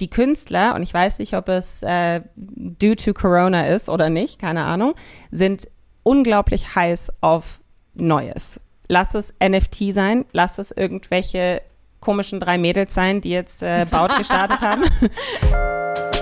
die Künstler, und ich weiß nicht, ob es äh, due to Corona ist oder nicht, keine Ahnung, sind unglaublich heiß auf Neues. Lass es NFT sein, lass es irgendwelche komischen drei Mädels sein, die jetzt äh, Baut gestartet haben.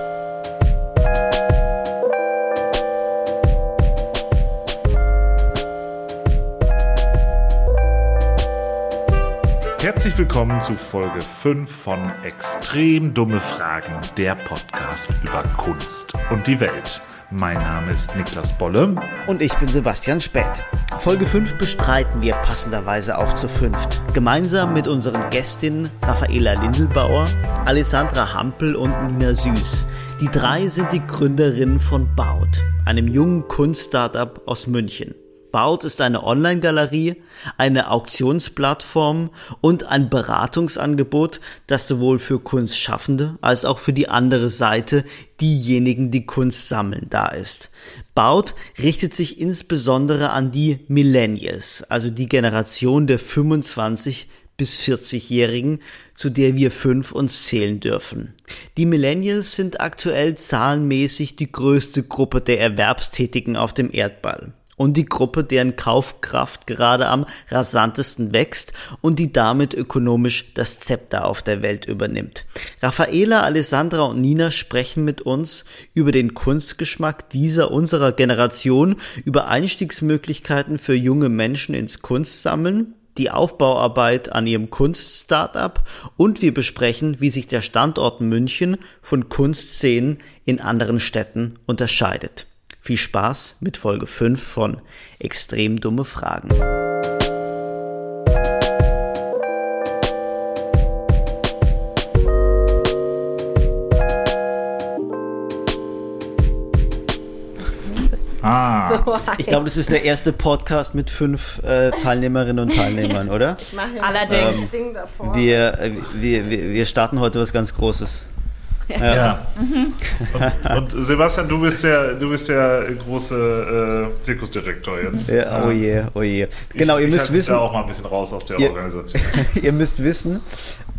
Herzlich willkommen zu Folge 5 von Extrem dumme Fragen, der Podcast über Kunst und die Welt. Mein Name ist Niklas Bolle. Und ich bin Sebastian Späth. Folge 5 bestreiten wir passenderweise auch zu fünft. Gemeinsam mit unseren Gästinnen Raffaela Lindelbauer, Alessandra Hampel und Nina Süß. Die drei sind die Gründerinnen von Baut, einem jungen Kunststartup aus München. Baut ist eine Online-Galerie, eine Auktionsplattform und ein Beratungsangebot, das sowohl für Kunstschaffende als auch für die andere Seite, diejenigen, die Kunst sammeln, da ist. Baut richtet sich insbesondere an die Millennials, also die Generation der 25 bis 40-Jährigen, zu der wir fünf uns zählen dürfen. Die Millennials sind aktuell zahlenmäßig die größte Gruppe der Erwerbstätigen auf dem Erdball und die Gruppe, deren Kaufkraft gerade am rasantesten wächst und die damit ökonomisch das Zepter auf der Welt übernimmt. Raffaela, Alessandra und Nina sprechen mit uns über den Kunstgeschmack dieser unserer Generation, über Einstiegsmöglichkeiten für junge Menschen ins Kunstsammeln, die Aufbauarbeit an ihrem Kunststartup und wir besprechen, wie sich der Standort München von Kunstszenen in anderen Städten unterscheidet. Viel Spaß mit Folge 5 von Extrem dumme Fragen. Ah, So, Ich glaube, das ist der erste Podcast mit fünf äh, Teilnehmerinnen und Teilnehmern, oder? ich mache ja Allerdings. davor. Wir, äh, wir, wir, wir starten heute was ganz Großes. Ja. Und, und Sebastian, du bist der, du bist der große äh, Zirkusdirektor jetzt. Ja, oh je, oh je. Genau, ich, ihr ich müsst mich wissen, da auch mal ein bisschen raus aus der Ihr- Organisation. ihr müsst wissen,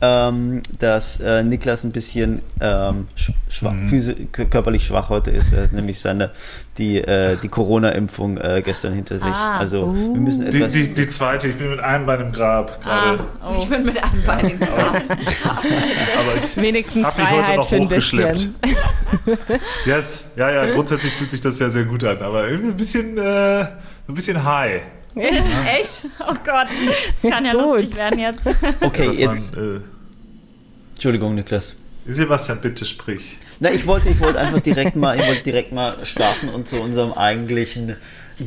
ähm, dass äh, Niklas ein bisschen ähm, sch schwach, Mhm. körperlich schwach heute ist. Er hat nämlich seine die äh, die Corona-Impfung äh, gestern hinter sich. Ah. also wir müssen Die, etwas. die, die zweite, ich bin mit einem Bein im Grab Ah, gerade. oh. Ich bin mit einem Bein im Grab. Aber ich Wenigstens Freiheit noch für ein hochgeschleppt. bisschen. Yes. Ja, ja, grundsätzlich fühlt sich das ja sehr gut an, aber irgendwie ein bisschen, äh, ein bisschen high. Echt? Oh Gott, das kann ja Gut. lustig werden jetzt. okay, Dass jetzt. man, Entschuldigung, Niklas. äh, Sebastian, bitte sprich. Na, ich wollte, ich wollte einfach direkt mal, ich wollte direkt mal starten und zu unserem eigentlichen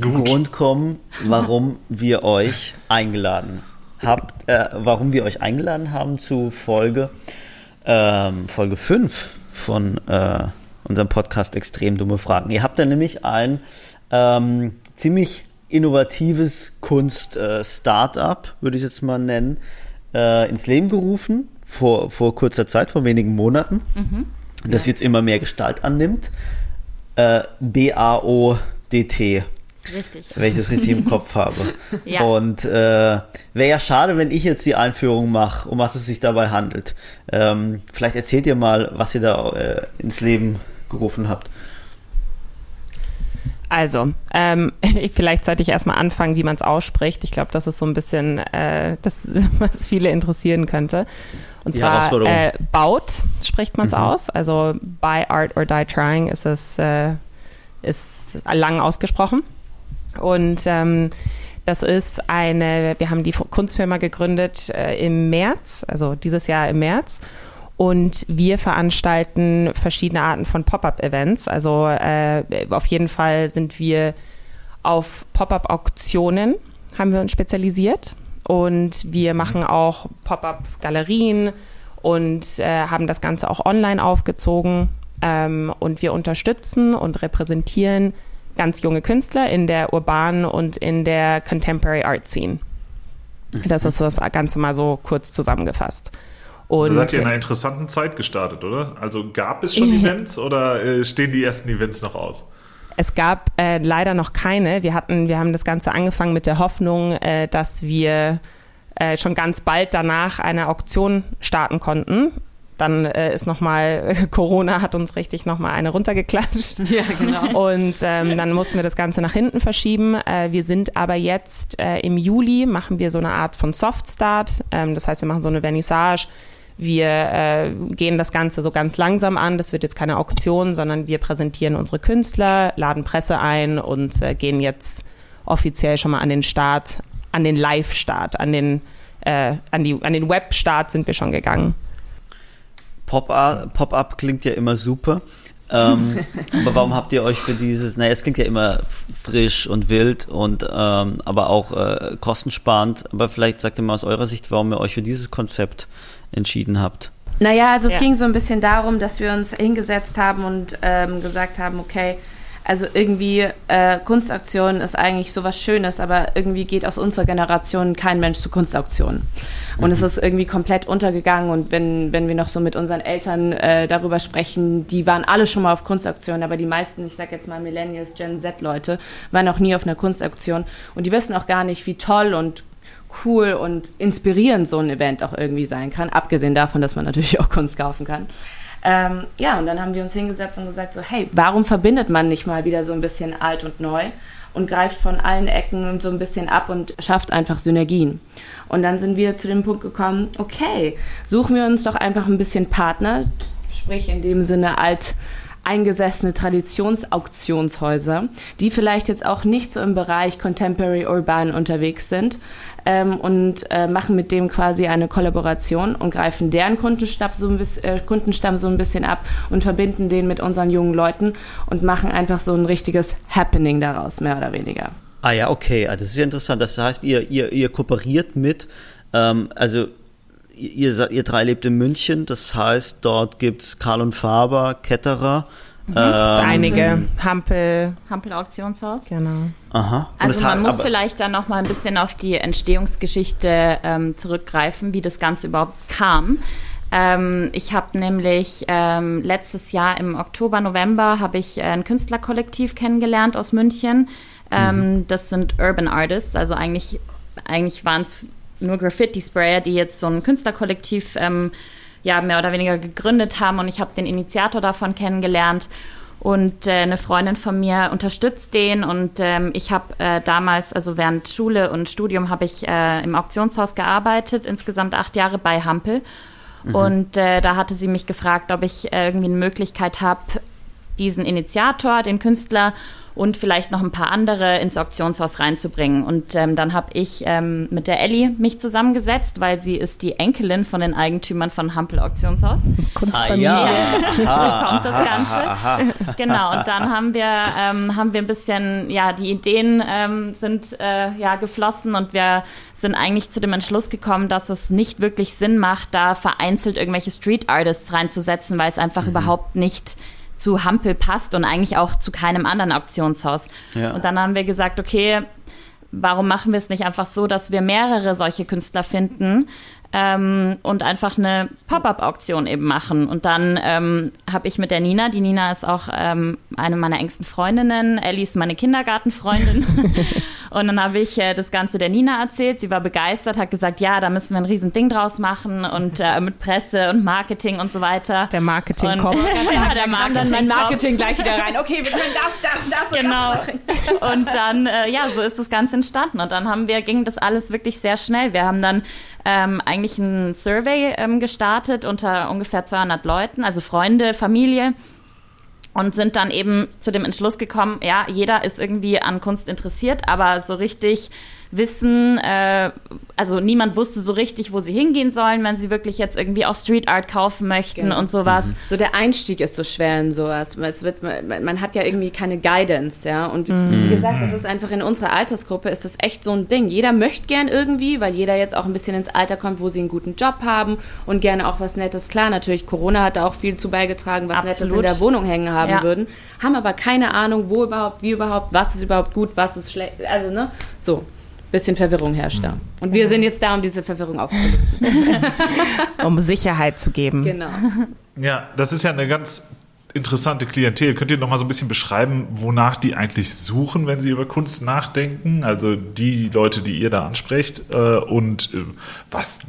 Gut. Grund kommen, warum wir euch eingeladen habt, äh, warum wir euch eingeladen haben zu Folge ähm, Folge 5 von äh, unserem Podcast Extrem dumme Fragen. Ihr habt da nämlich ein ähm, ziemlich innovatives Kunst-Startup, würde ich jetzt mal nennen, äh, ins Leben gerufen vor, vor kurzer Zeit, vor wenigen Monaten, das jetzt immer mehr Gestalt annimmt. Äh, B-A-O-D-T, Richtig. wenn ich das richtig im Kopf habe. Ja. Und äh, wäre ja schade, wenn ich jetzt die Einführung mache, um was es sich dabei handelt. Ähm, vielleicht erzählt ihr mal, was ihr da äh, ins Leben gerufen habt. Also, ähm, vielleicht sollte ich erstmal anfangen, wie man es ausspricht. Ich glaube, das ist so ein bisschen äh, das, was viele interessieren könnte. Und Die zwar äh, Baut spricht man es aus. Also Buy Art or Die Trying ist es äh, ist lang ausgesprochen. Und ähm, das ist eine, wir haben die Kunstfirma gegründet äh, im März, also dieses Jahr im März. Und wir veranstalten verschiedene Arten von Pop-up-Events. Also äh, auf jeden Fall sind wir auf Pop-up-Auktionen, haben wir uns spezialisiert. Und wir machen auch Pop-up-Galerien und äh, haben das Ganze auch online aufgezogen. Ähm, und wir unterstützen und repräsentieren ganz junge Künstler in der urbanen und in der Contemporary Art Scene. Das ist das Ganze mal so kurz zusammengefasst. Und seid ihr in einer interessanten Zeit gestartet, oder? Also gab es schon Events oder äh, stehen die ersten Events noch aus? Es gab äh, leider noch keine. Wir hatten, wir haben das Ganze angefangen mit der Hoffnung, äh, dass wir äh, schon ganz bald danach eine Auktion starten konnten. Dann äh, ist nochmal, Corona hat uns richtig nochmal eine runtergeklatscht. Ja, genau. Und ähm, dann mussten wir das Ganze nach hinten verschieben. Äh, wir sind aber jetzt äh, im Juli, machen wir so eine Art von Softstart. Ähm, das heißt, wir machen so eine Vernissage. Wir äh, gehen das Ganze so ganz langsam an. Das wird jetzt keine Auktion, sondern wir präsentieren unsere Künstler, laden Presse ein und äh, gehen jetzt offiziell schon mal an den Start, an den Live-Start, an den, äh, an, die, an den Web-Start sind wir schon gegangen. Pop-up Pop klingt ja immer super. ähm, aber warum habt ihr euch für dieses, naja, es klingt ja immer frisch und wild und ähm, aber auch äh, kostensparend, aber vielleicht sagt ihr mal aus eurer Sicht, warum ihr euch für dieses Konzept entschieden habt. Naja, also es Ja. ging so ein bisschen darum, dass wir uns hingesetzt haben und ähm, gesagt haben, okay, also irgendwie äh, Kunstaktion ist eigentlich sowas Schönes, aber irgendwie geht aus unserer Generation kein Mensch zu Kunstauktionen. Und es ist irgendwie komplett untergegangen und wenn, wenn wir noch so mit unseren Eltern äh, darüber sprechen, die waren alle schon mal auf Kunstaktionen, aber die meisten, ich sag jetzt mal Millennials, Gen Z-Leute, waren noch nie auf einer Kunstaktion und die wissen auch gar nicht, wie toll und cool und inspirierend so ein Event auch irgendwie sein kann, abgesehen davon, dass man natürlich auch Kunst kaufen kann. Ähm, ja, und dann haben wir uns hingesetzt und gesagt so, hey, warum verbindet man nicht mal wieder so ein bisschen alt und neu und greift von allen Ecken so ein bisschen ab und schafft einfach Synergien. Und dann sind wir zu dem Punkt gekommen, okay, suchen wir uns doch einfach ein bisschen Partner, sprich in dem Sinne alt eingesessene Traditionsauktionshäuser, die vielleicht jetzt auch nicht so im Bereich Contemporary Urban unterwegs sind ähm, und äh, machen mit dem quasi eine Kollaboration und greifen deren Kundenstamm so, ein bisschen, äh, Kundenstamm so ein bisschen ab und verbinden den mit unseren jungen Leuten und machen einfach so ein richtiges Happening daraus, mehr oder weniger. Ah ja, okay, ah, das ist ja interessant. Das heißt, ihr, ihr, ihr kooperiert mit, ähm, also ihr, ihr, drei lebt in München, das heißt, dort gibt's Karl und Faber, Ketterer. Ähm, Einige, Hampel, Hampel Auktionshaus. genau. Aha. Und Also man hat- muss vielleicht dann noch mal ein bisschen auf die Entstehungsgeschichte ähm, zurückgreifen, wie das Ganze überhaupt kam. Ähm, ich habe nämlich ähm, letztes Jahr im Oktober, November habe ich äh, ein Künstlerkollektiv kennengelernt aus München. Ähm, Das sind Urban Artists, also eigentlich, eigentlich waren es nur Graffiti-Sprayer, die jetzt so ein Künstlerkollektiv ähm, ja, mehr oder weniger gegründet haben und ich habe den Initiator davon kennengelernt. Und äh, eine Freundin von mir unterstützt den und ähm, ich habe äh, damals, also während Schule und Studium, habe ich äh, im Auktionshaus gearbeitet, insgesamt acht Jahre bei Hampel. Und äh, da hatte sie mich gefragt, ob ich äh, irgendwie eine Möglichkeit habe, diesen Initiator, den Künstler und vielleicht noch ein paar andere ins Auktionshaus reinzubringen. Und ähm, dann habe ich ähm, mit der Ellie mich zusammengesetzt, weil sie ist die Enkelin von den Eigentümern von Hampel Auktionshaus. Ah, Kunstfamilie. ja. so kommt das Ganze. Aha. Genau, und dann haben wir, ähm, haben wir ein bisschen, ja, die Ideen ähm, sind äh, ja geflossen und wir sind eigentlich zu dem Entschluss gekommen, dass es nicht wirklich Sinn macht, da vereinzelt irgendwelche Street Artists reinzusetzen, weil es einfach überhaupt nicht zu Hampel passt und eigentlich auch zu keinem anderen Auktionshaus. Ja. Und dann haben wir gesagt, okay, warum machen wir es nicht einfach so, dass wir mehrere solche Künstler finden ähm, und einfach eine Pop-up-Auktion eben machen. Und dann ähm, habe ich mit der Nina, die Nina ist auch ähm, eine meiner engsten Freundinnen, Ellie ist meine Kindergartenfreundin. und dann habe ich äh, das Ganze der Nina erzählt. Sie war begeistert, hat gesagt, ja, da müssen wir ein riesen Ding draus machen und äh, mit Presse und Marketing und so weiter. Der Marketingkopf. Und, ja, der Dann mein Marketing Marketing gleich wieder rein. Okay, wir können das, das, das und Genau. das machen. Und dann, äh, ja, so ist das Ganze entstanden. Und dann haben wir, ging das alles wirklich sehr schnell. Wir haben dann ähm, eigentlich ein Survey ähm, gestartet unter ungefähr 200 Leuten, also Freunde, Familie. Und sind dann eben zu dem Entschluss gekommen, ja, jeder ist irgendwie an Kunst interessiert, aber so richtig wissen, äh, also niemand wusste so richtig, wo sie hingehen sollen, wenn sie wirklich jetzt irgendwie auch Street Art kaufen möchten Genau. und sowas. So der Einstieg ist so schwer in sowas. Es wird, man, hat ja irgendwie keine Guidance, ja. Und wie gesagt, das ist einfach in unserer Altersgruppe ist das echt so ein Ding. Jeder möchte gern irgendwie, weil jeder jetzt auch ein bisschen ins Alter kommt, wo sie einen guten Job haben und gerne auch was Nettes. Klar, natürlich, Corona hat da auch viel zu beigetragen, was Nettes in Absolut. der Wohnung hängen haben Ja. würden, haben aber keine Ahnung, wo überhaupt, wie überhaupt, was ist überhaupt gut, was ist schlecht. Also, ne, so. Bisschen Verwirrung herrscht da. Und wir sind jetzt da, um diese Verwirrung aufzulösen. um Sicherheit zu geben. genau. Ja, das ist ja eine ganz interessante Klientel. Könnt ihr noch mal so ein bisschen beschreiben, wonach die eigentlich suchen, wenn sie über Kunst nachdenken? Also die Leute, die ihr da ansprecht äh, und äh, was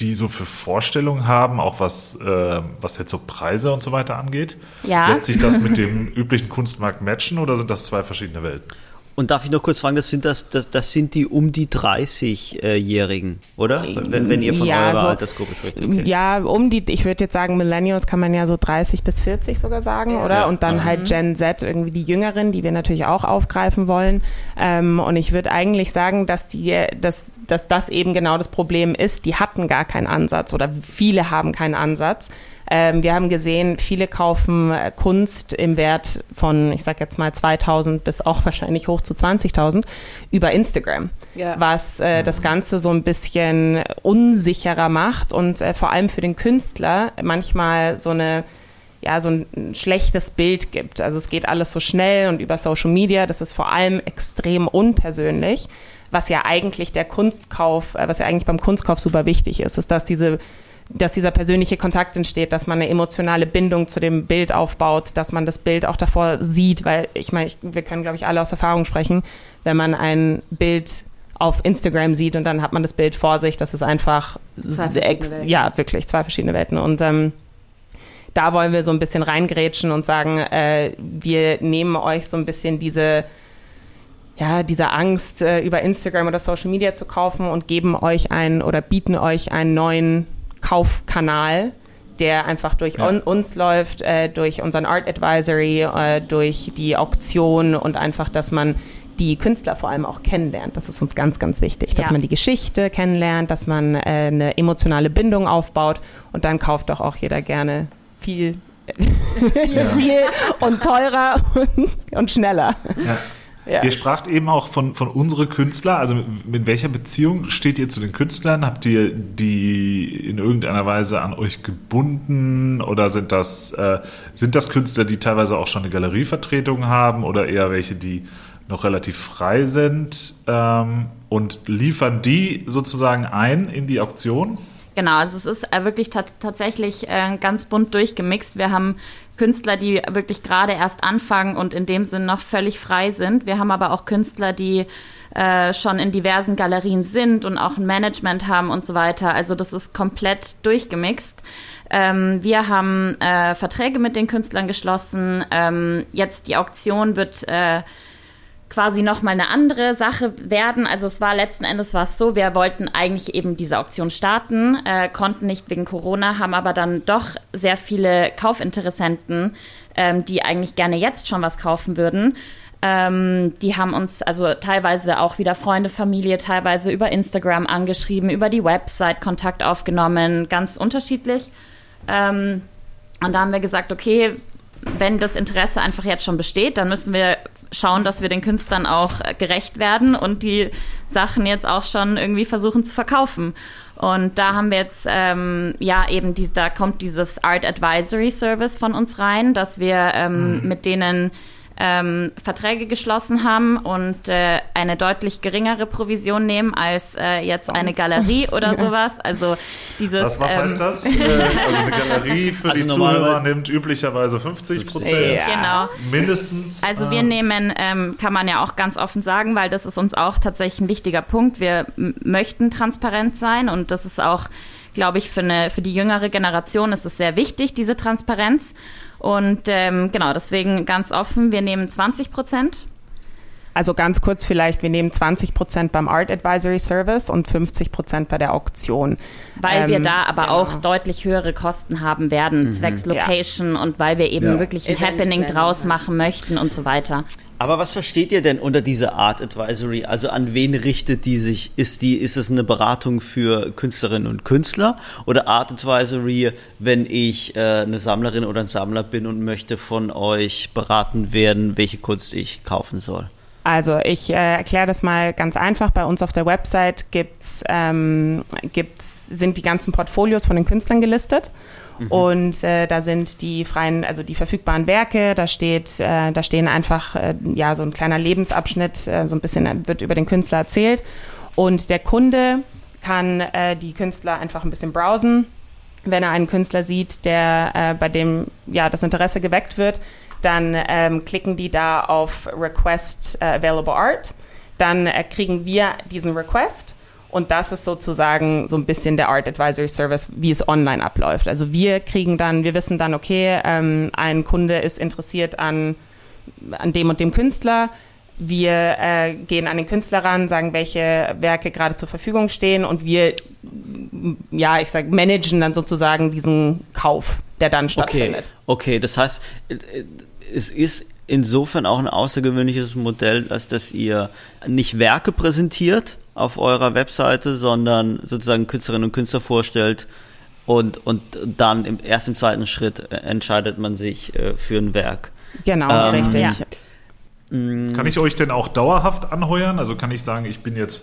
die so für Vorstellungen haben, auch was, äh, was jetzt so Preise und so weiter angeht? Ja. Lässt sich das mit dem üblichen Kunstmarkt matchen oder sind das zwei verschiedene Welten? Und darf ich noch kurz fragen, das sind, das, das, das sind die um die 30-Jährigen, oder? Wenn, wenn ihr von Ja, eurer so- Altersgruppe spricht. Okay. Ja, um die, ich würde jetzt sagen, Millennials kann man ja so 30 bis 40 sogar sagen, oder? Und dann halt Gen Z, irgendwie die Jüngeren, die wir natürlich auch aufgreifen wollen. Ähm, und ich würde eigentlich sagen, dass, die, dass, dass das eben genau das Problem ist. Die hatten gar keinen Ansatz oder viele haben keinen Ansatz. Ähm, wir haben gesehen, viele kaufen äh, Kunst im Wert von, ich sag jetzt mal 2000 bis auch wahrscheinlich hoch zu 20.000 über Instagram, Ja. was äh, das Ganze so ein bisschen unsicherer macht und äh, vor allem für den Künstler manchmal so eine ja, so ein schlechtes Bild gibt. Also es geht alles so schnell und über Social Media, das ist vor allem extrem unpersönlich, was ja eigentlich der Kunstkauf, äh, was ja eigentlich beim Kunstkauf super wichtig ist, ist, dass diese dass dieser persönliche Kontakt entsteht, dass man eine emotionale Bindung zu dem Bild aufbaut, dass man das Bild auch davor sieht, weil ich meine, ich, wir können, glaube ich, alle aus Erfahrung sprechen, wenn man ein Bild auf Instagram sieht und dann hat man das Bild vor sich, das ist einfach ex, Welten. ja wirklich zwei verschiedene Welten und ähm, da wollen wir so ein bisschen reingrätschen und sagen, äh, wir nehmen euch so ein bisschen diese ja, diese Angst, äh, über Instagram oder Social Media zu kaufen und geben euch einen oder bieten euch einen neuen Kaufkanal, der einfach durch Ja. un uns läuft, äh, durch unseren Art Advisory, äh, durch die Auktion und einfach, dass man die Künstler vor allem auch kennenlernt. Das ist uns ganz, ganz wichtig, dass Ja. man die Geschichte kennenlernt, dass man äh, eine emotionale Bindung aufbaut und dann kauft doch auch jeder gerne viel, viel und teurer und, und schneller. Ja. Ja. Ihr spracht eben auch von, von unsere Künstler. Also mit, mit welcher Beziehung steht ihr zu den Künstlern? Habt ihr die in irgendeiner Weise an euch gebunden oder sind das, äh, sind das Künstler, die teilweise auch schon eine Galerievertretung haben oder eher welche, die noch relativ frei sind ähm, und liefern die sozusagen ein in die Auktion? Genau, also es ist äh, wirklich ta tatsächlich äh, ganz bunt durchgemixt. Wir haben Künstler, die wirklich gerade erst anfangen und in dem Sinn noch völlig frei sind. Wir haben aber auch Künstler, die äh, schon in diversen Galerien sind und auch ein Management haben und so weiter. Also das ist komplett durchgemixt. Ähm, wir haben äh, Verträge mit den Künstlern geschlossen. Ähm, jetzt die Auktion wird äh, quasi nochmal eine andere Sache werden. Also es war letzten Endes war es so, wir wollten eigentlich eben diese Auktion starten, äh, konnten nicht wegen Corona, haben aber dann doch sehr viele Kaufinteressenten, ähm, die eigentlich gerne jetzt schon was kaufen würden. Ähm, die haben uns also teilweise auch wieder Freunde, Familie, teilweise über Instagram angeschrieben, über die Website Kontakt aufgenommen, ganz unterschiedlich. Ähm, und da haben wir gesagt, okay, wenn das Interesse einfach jetzt schon besteht, dann müssen wir schauen, dass wir den Künstlern auch äh, gerecht werden und die Sachen jetzt auch schon irgendwie versuchen zu verkaufen. Und da haben wir jetzt, ähm, ja, eben, die, da kommt dieses Art Advisory Service von uns rein, dass wir ähm, mit denen ähm, Verträge geschlossen haben und äh, eine deutlich geringere Provision nehmen als äh, jetzt eine Galerie oder sowas. Also dieses. Was, was ähm, heißt das? Äh, also eine Galerie für Also die Zuhörer nimmt üblicherweise 50 Prozent. Ja. Genau. Mindestens. Also äh, wir nehmen, ähm, kann man ja auch ganz offen sagen, weil das ist uns auch tatsächlich ein wichtiger Punkt. Wir möchten transparent sein und das ist auch, glaube ich, für, eine, für die jüngere Generation ist es sehr wichtig, diese Transparenz. Und ähm, genau, deswegen ganz offen, wir nehmen 20 Prozent. Also ganz kurz vielleicht, wir nehmen 20 Prozent beim Art Advisory Service und 50 Prozent bei der Auktion. Weil wir Ähm, da aber genau. auch deutlich höhere Kosten haben werden, zwecks Location und weil wir eben Ja. wirklich ein Event Happening draus ja. machen möchten und so weiter. Aber was versteht ihr denn unter dieser Art Advisory? Also an wen richtet die sich? Ist die, ist es eine Beratung für Künstlerinnen und Künstler? Oder Art Advisory, wenn ich äh, eine Sammlerin oder ein Sammler bin und möchte von euch beraten werden, welche Kunst ich kaufen soll? Also ich äh, erkläre das mal ganz einfach. Bei uns auf der Website gibt's, ähm, gibt's, sind die ganzen Portfolios von den Künstlern gelistet. Und äh, da sind die freien, also die verfügbaren Werke, da steht, äh, da stehen einfach äh, ja so ein kleiner Lebensabschnitt, äh, so ein bisschen wird über den Künstler erzählt. Und der Kunde kann äh, die Künstler einfach ein bisschen browsen. Wenn er einen Künstler sieht, der äh, bei dem ja das Interesse geweckt wird, dann ähm, klicken die da auf Request äh, Available Art. Dann äh, kriegen wir diesen Request Und das ist sozusagen so ein bisschen der Art Advisory Service, wie es online abläuft. Also wir kriegen dann, wir wissen dann, okay, ähm, ein Kunde ist interessiert an, an dem und dem Künstler. Wir äh, gehen an den Künstler ran, sagen, welche Werke gerade zur Verfügung stehen und wir, ja, ich sag, managen dann sozusagen diesen Kauf, der dann stattfindet. Okay, okay. das heißt, es ist insofern auch ein außergewöhnliches Modell, als dass ihr nicht Werke präsentiert auf eurer Webseite, sondern sozusagen Künstlerinnen und Künstler vorstellt und, und dann im, erst im zweiten Schritt äh, entscheidet man sich äh, für ein Werk. Genau, ähm, richtig. Ja. Mm. Kann ich euch denn auch dauerhaft anheuern? Also kann ich sagen, ich bin jetzt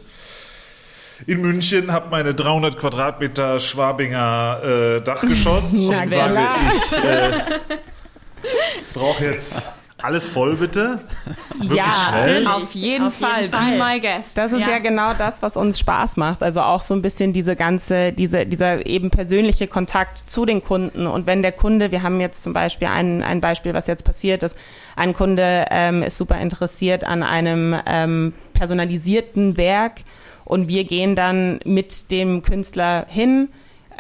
in München, habe meine 300 Quadratmeter Schwabinger äh, Dachgeschoss und sage, ich äh, brauche jetzt alles voll bitte? Wirklich ja, schnell? auf jeden auf Fall. Jeden Fall. Be my guest. Das ist ja. ja. genau das, was uns Spaß macht. Also auch so ein bisschen diese ganze, diese, dieser eben persönliche Kontakt zu den Kunden. Und wenn der Kunde, wir haben jetzt zum Beispiel ein, ein Beispiel, was jetzt passiert ist, ein Kunde ähm, ist super interessiert an einem ähm, personalisierten Werk und wir gehen dann mit dem Künstler hin,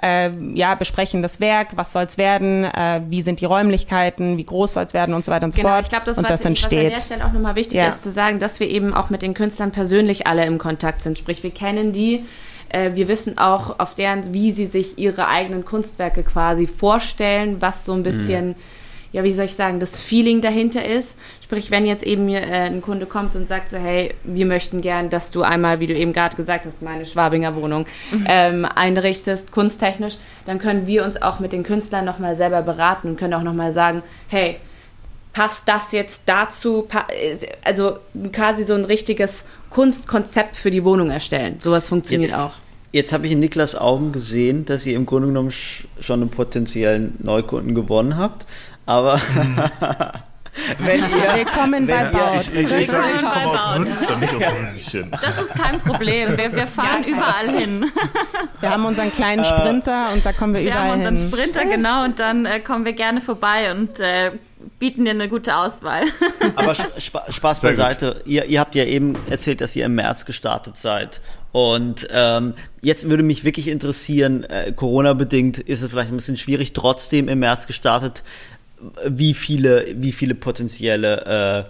äh, ja, besprechen das Werk, was soll es werden, äh, wie sind die Räumlichkeiten, wie groß soll es werden und so weiter und so genau, fort. Ich glaube, das, und was, das entsteht. was an der Stelle auch nochmal wichtig ja. ist zu sagen, dass wir eben auch mit den Künstlern persönlich alle im Kontakt sind. Sprich, wir kennen die, äh, wir wissen auch auf deren, wie sie sich ihre eigenen Kunstwerke quasi vorstellen, was so ein bisschen mhm ja, wie soll ich sagen, das Feeling dahinter ist. Sprich, wenn jetzt eben mir äh, ein Kunde kommt und sagt so, hey, wir möchten gern, dass du einmal, wie du eben gerade gesagt hast, meine Schwabinger Wohnung mhm. ähm, einrichtest, kunsttechnisch, dann können wir uns auch mit den Künstlern nochmal selber beraten und können auch nochmal sagen, hey, passt das jetzt dazu? Also quasi so ein richtiges Kunstkonzept für die Wohnung erstellen. Sowas funktioniert jetzt, auch. Jetzt habe ich in Niklas Augen gesehen, dass ihr im Grunde genommen schon einen potenziellen Neukunden gewonnen habt. Aber wenn ihr, Willkommen bei Baut. Ich, ich, ich, sage, ich komme aus Münster, nicht aus München. Das ist kein Problem. Wir, wir fahren überall hin. Wir haben unseren kleinen äh, Sprinter und da kommen wir, wir überall hin. Wir haben unseren Sprinter, genau, und dann äh, kommen wir gerne vorbei und äh, bieten dir eine gute Auswahl. Aber Spaß beiseite. Ihr, ihr habt ja eben erzählt, dass ihr im März gestartet seid. Und ähm, jetzt würde mich wirklich interessieren, äh, Corona-bedingt ist es vielleicht ein bisschen schwierig, trotzdem im März gestartet wie viele, wie viele potenzielle äh,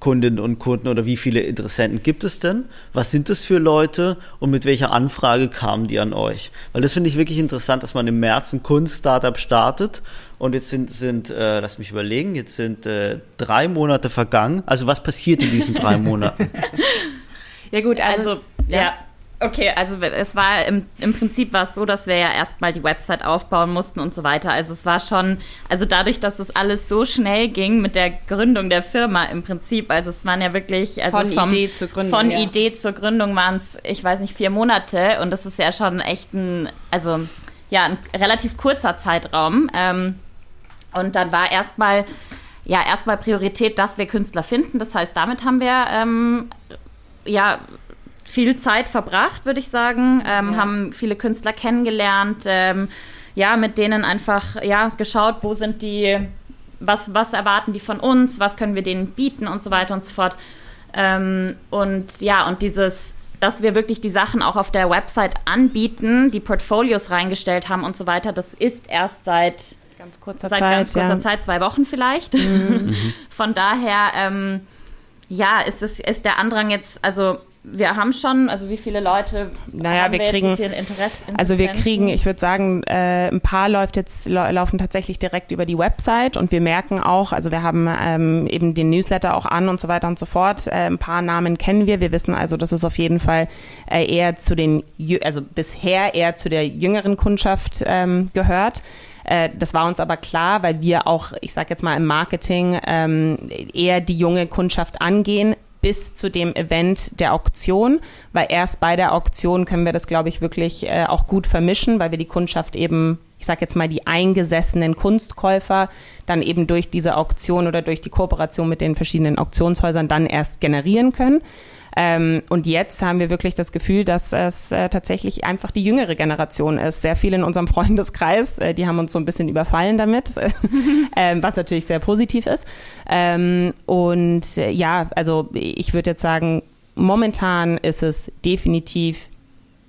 Kundinnen und Kunden oder wie viele Interessenten gibt es denn? Was sind das für Leute und mit welcher Anfrage kamen die an euch? Weil das finde ich wirklich interessant, dass man im März ein Kunst-Startup startet und jetzt sind, sind äh, lass mich überlegen, jetzt sind äh, drei Monate vergangen. Also was passiert in diesen drei Monaten? ja gut, also, also ja. ja. Okay, also es war im, im Prinzip war es so, dass wir ja erstmal die Website aufbauen mussten und so weiter. Also es war schon, also dadurch, dass es alles so schnell ging mit der Gründung der Firma im Prinzip, also es waren ja wirklich, also von vom, Idee zur Gründung. Von ja. Idee zur Gründung waren es, ich weiß nicht, vier Monate und das ist ja schon echt ein, also ja, ein relativ kurzer Zeitraum. Ähm, und dann war erstmal, ja, erstmal Priorität, dass wir Künstler finden. Das heißt, damit haben wir ähm, ja viel Zeit verbracht, würde ich sagen, ähm, ja. haben viele Künstler kennengelernt, ähm, ja, mit denen einfach, ja, geschaut, wo sind die, was, was erwarten die von uns, was können wir denen bieten und so weiter und so fort. Ähm, und ja, und dieses, dass wir wirklich die Sachen auch auf der Website anbieten, die Portfolios reingestellt haben und so weiter, das ist erst seit ganz kurzer seit Zeit, ganz kurzer ja. Zeit, zwei Wochen vielleicht. Mhm. Von daher, ähm, ja, ist es ist der Andrang jetzt, also wir haben schon, also wie viele Leute naja, haben wir, wir kriegen, so viel Interesse? Also wir kriegen, ich würde sagen, äh, ein paar läuft jetzt laufen tatsächlich direkt über die Website und wir merken auch, also wir haben ähm, eben den Newsletter auch an und so weiter und so fort. Äh, ein paar Namen kennen wir. Wir wissen also, dass es auf jeden Fall äh, eher zu den, also bisher eher zu der jüngeren Kundschaft ähm, gehört. Äh, das war uns aber klar, weil wir auch, ich sage jetzt mal im Marketing, ähm, eher die junge Kundschaft angehen, bis zu dem Event der Auktion, weil erst bei der Auktion können wir das, glaube ich, wirklich äh, auch gut vermischen, weil wir die Kundschaft eben, ich sage jetzt mal, die eingesessenen Kunstkäufer dann eben durch diese Auktion oder durch die Kooperation mit den verschiedenen Auktionshäusern dann erst generieren können. Ähm, und jetzt haben wir wirklich das Gefühl, dass es äh, tatsächlich einfach die jüngere Generation ist. Sehr viele in unserem Freundeskreis, äh, die haben uns so ein bisschen überfallen damit, äh, was natürlich sehr positiv ist. Ähm, und äh, ja, also ich würde jetzt sagen, momentan ist es definitiv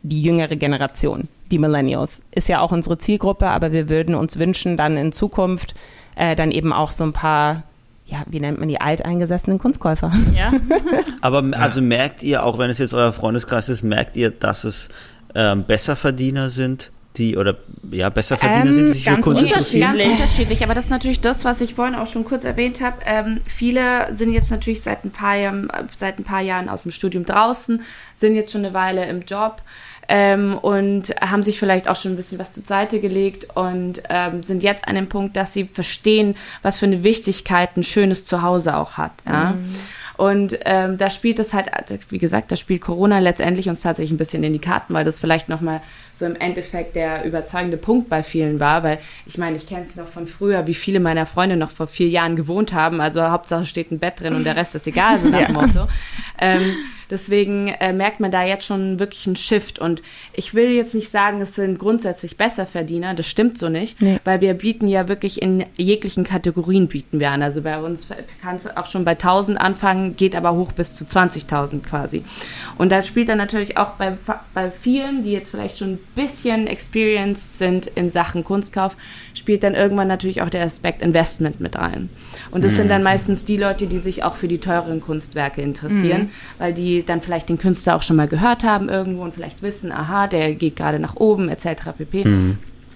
die jüngere Generation, die Millennials. Ist ja auch unsere Zielgruppe, aber wir würden uns wünschen, dann in Zukunft äh, dann eben auch so ein paar ja, wie nennt man die alteingesessenen Kunstkäufer? Ja. Aber also merkt ihr, auch wenn es jetzt euer Freundeskreis ist, merkt ihr, dass es ähm, Besserverdiener sind, die oder ja Besserverdiener Ähm, sind, die sich für ganz Kunst unterschiedlich. interessieren? Ganz unterschiedlich, aber das ist natürlich das, was ich vorhin auch schon kurz erwähnt habe. Ähm, viele sind jetzt natürlich seit ein, paar Jahren, seit ein paar Jahren aus dem Studium draußen, sind jetzt schon eine Weile im Job ähm, und haben sich vielleicht auch schon ein bisschen was zur Seite gelegt und ähm, sind jetzt an dem Punkt, dass sie verstehen, was für eine Wichtigkeit ein schönes Zuhause auch hat. Ja? Und ähm, da spielt es halt, wie gesagt, da spielt Corona letztendlich uns tatsächlich ein bisschen in die Karten, weil das vielleicht nochmal so im Endeffekt der überzeugende Punkt bei vielen war, weil ich meine, ich kenne es noch von früher, wie viele meiner Freunde noch vor vier Jahren gewohnt haben. Also Hauptsache steht ein Bett drin und der Rest ist egal, so nach dem Motto. Ähm, deswegen äh, merkt man da jetzt schon wirklich einen Shift. Und ich will jetzt nicht sagen, es sind grundsätzlich Besserverdiener, das stimmt so nicht, Nee. weil wir bieten ja wirklich in jeglichen Kategorien bieten wir an. Also bei uns kann es auch schon bei 1000 anfangen, geht aber hoch bis zu 20.000 quasi. Und da spielt dann natürlich auch bei, bei vielen, die jetzt vielleicht schon bisschen experienced sind in Sachen Kunstkauf, spielt dann irgendwann natürlich auch der Aspekt Investment mit rein. Und das sind dann meistens die Leute, die sich auch für die teuren Kunstwerke interessieren, weil die dann vielleicht den Künstler auch schon mal gehört haben irgendwo und vielleicht wissen, aha, der geht gerade nach oben etc. pp.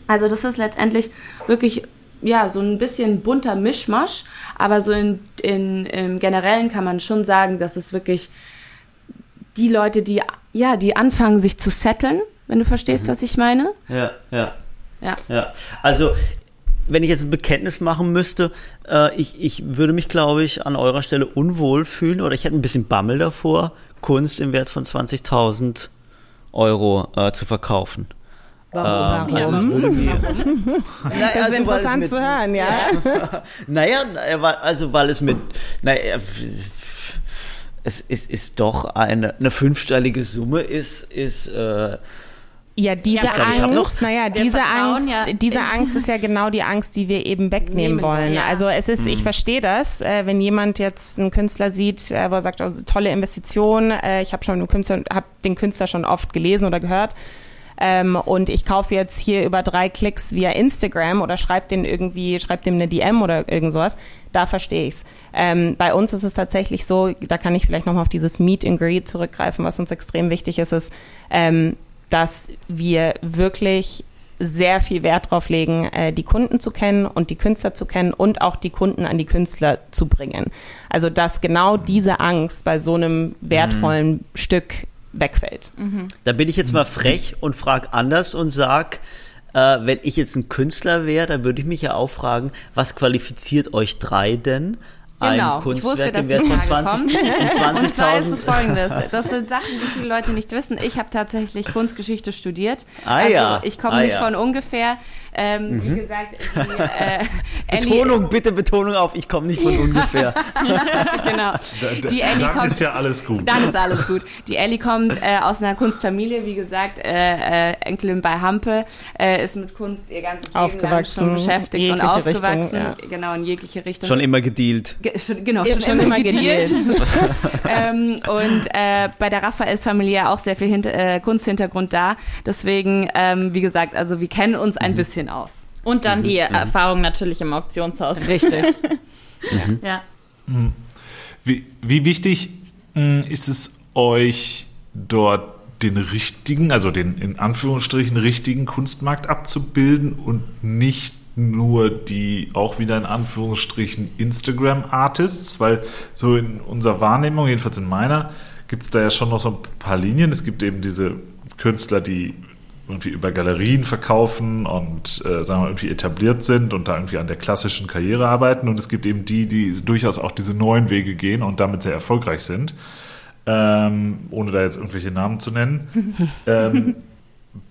Also das ist letztendlich wirklich ja so ein bisschen bunter Mischmasch, aber so in, in, im Generellen kann man schon sagen, dass es wirklich die Leute, die ja, die anfangen sich zu setteln, wenn du verstehst, was ich meine. Ja, ja. Ja. Ja, also wenn ich jetzt ein Bekenntnis machen müsste, äh, ich, ich würde mich, glaube ich, an eurer Stelle unwohl fühlen oder ich hätte ein bisschen Bammel davor, Kunst im Wert von 20.000 Euro äh, zu verkaufen. Warum? Ähm, also es würde mir, naja, Das ist also, interessant mit, zu hören, ja. Naja, weil- also weil es mit, naja, es ist, ist doch eine, eine fünfstellige Summe ist, ist äh, Ja, diese ich hab noch- Angst, naja, diese Vertrauen Angst, ja diese Angst ist ja genau die Angst, die wir eben wegnehmen Nehmen wollen. ja. Also es ist, ich verstehe das, äh, wenn jemand jetzt einen Künstler sieht, äh, wo er sagt, also, tolle Investition, äh, ich habe schon den Künstler, hab den Künstler schon oft gelesen oder gehört. Ähm, und ich kaufe jetzt hier über drei Klicks via Instagram oder schreibe den irgendwie, schreibe dem eine DM oder irgend sowas, da verstehe ich's. Ähm, bei uns ist es tatsächlich so, da kann ich vielleicht nochmal auf dieses Meet and Greet zurückgreifen, was uns extrem wichtig ist, ist, ähm, dass wir wirklich sehr viel Wert drauf legen, äh, die Kunden zu kennen und die Künstler zu kennen und auch die Kunden an die Künstler zu bringen. Also dass genau diese Angst bei so einem wertvollen Stück wegfällt. Da bin ich jetzt mal frech und frage anders und sag, äh, wenn ich jetzt ein Künstler wäre, dann würde ich mich ja auch fragen, was qualifiziert euch drei denn? Ein Genau, ich Kunstwerk wusste, dass im Wert die von Frage 20 kommt. und Und zwar ist es 20.000. folgendes. Das sind Sachen, die viele Leute nicht wissen. Ich habe tatsächlich Kunstgeschichte studiert. Ah also ja, ich komme ah nicht ja. Von ungefähr. Ähm, Wie gesagt, die, äh, Ellie- Betonung, bitte Betonung auf, ich komme nicht von ungefähr. genau. Die Ellie Dann kommt, ist ja alles gut. Dann ist alles gut. Die Ellie kommt äh, aus einer Kunstfamilie, wie gesagt, äh, äh, Enkelin bei Hampe, äh, ist mit Kunst ihr ganzes Leben lang schon beschäftigt und aufgewachsen. Richtung, ja. Genau, in jegliche Richtung. Schon immer gedealt. Ge schon, genau, hab schon immer gedealt. ähm, und äh, bei der Raphaels Familie auch sehr viel hinter, äh, Kunsthintergrund da. Deswegen, ähm, wie gesagt, also wir kennen uns ein bisschen aus. Und dann die Erfahrung natürlich im Auktionshaus. Richtig. Ja. Wie, wie wichtig mh, ist es euch dort den richtigen, also den in Anführungsstrichen richtigen Kunstmarkt abzubilden und nicht nur die auch wieder in Anführungsstrichen Instagram-Artists, weil so in unserer Wahrnehmung, jedenfalls in meiner, gibt es da ja schon noch so ein paar Linien. Es gibt eben diese Künstler, die irgendwie über Galerien verkaufen und äh, sagen wir irgendwie etabliert sind und da irgendwie an der klassischen Karriere arbeiten. Und es gibt eben die, die durchaus auch diese neuen Wege gehen und damit sehr erfolgreich sind. Ähm, ohne da jetzt irgendwelche Namen zu nennen. ähm,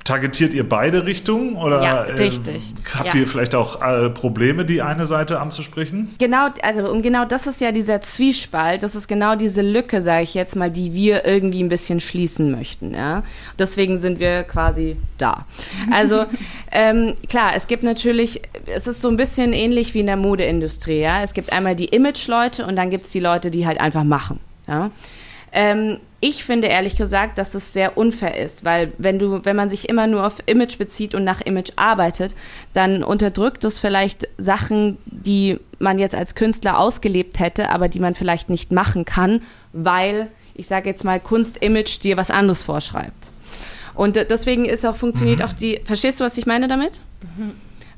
targetiert ihr beide Richtungen oder Ja, ähm, richtig. habt Ja. ihr vielleicht auch äh, Probleme, die eine Seite anzusprechen? Genau, also und genau das ist ja dieser Zwiespalt, das ist genau diese Lücke, sage ich jetzt mal, die wir irgendwie ein bisschen schließen möchten. Ja? Deswegen sind wir quasi da. Also ähm, klar, es gibt natürlich, es ist so ein bisschen ähnlich wie in der Modeindustrie. Ja? Es gibt einmal die Image-Leute und dann gibt es die Leute, die halt einfach machen. Ja? Ähm, ich finde ehrlich gesagt, dass es sehr unfair ist, weil wenn du, wenn man sich immer nur auf Image bezieht und nach Image arbeitet, dann unterdrückt es vielleicht Sachen, die man jetzt als Künstler ausgelebt hätte, aber die man vielleicht nicht machen kann, weil, ich sage jetzt mal, Kunst-Image dir was anderes vorschreibt. Und deswegen ist auch, funktioniert mhm. auch die, verstehst du, was ich meine damit? Mhm.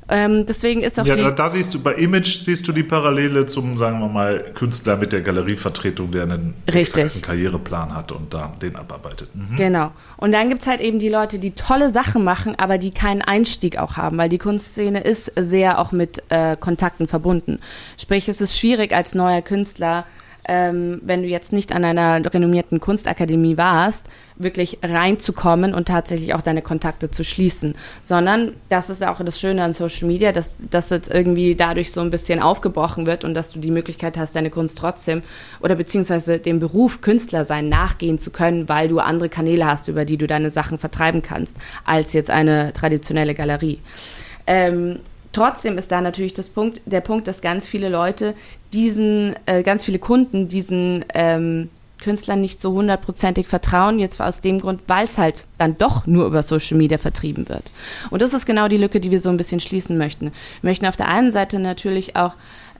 Ähm, deswegen ist auch ja, die. Da siehst du, bei Image siehst du die Parallele zum, sagen wir mal, Künstler mit der Galerievertretung, der einen Karriereplan hat und da den abarbeitet. Mhm. Genau. Und dann gibt es halt eben die Leute, die tolle Sachen machen, aber die keinen Einstieg auch haben, weil die Kunstszene ist sehr auch mit äh, Kontakten verbunden. Sprich, es ist schwierig als neuer Künstler ähm, wenn du jetzt nicht an einer renommierten Kunstakademie warst, wirklich reinzukommen und tatsächlich auch deine Kontakte zu schließen, sondern das ist auch das Schöne an Social Media, dass das jetzt irgendwie dadurch so ein bisschen aufgebrochen wird und dass du die Möglichkeit hast, deine Kunst trotzdem oder beziehungsweise dem Beruf Künstler sein nachgehen zu können, weil du andere Kanäle hast, über die du deine Sachen vertreiben kannst, als jetzt eine traditionelle Galerie. Ähm, Trotzdem ist da natürlich das Punkt, der Punkt, dass ganz viele Leute diesen, äh, ganz viele Kunden diesen ähm, Künstlern nicht so hundertprozentig vertrauen, jetzt aus dem Grund, weil es halt dann doch nur über Social Media vertrieben wird. Und das ist genau die Lücke, die wir so ein bisschen schließen möchten. Wir möchten auf der einen Seite natürlich auch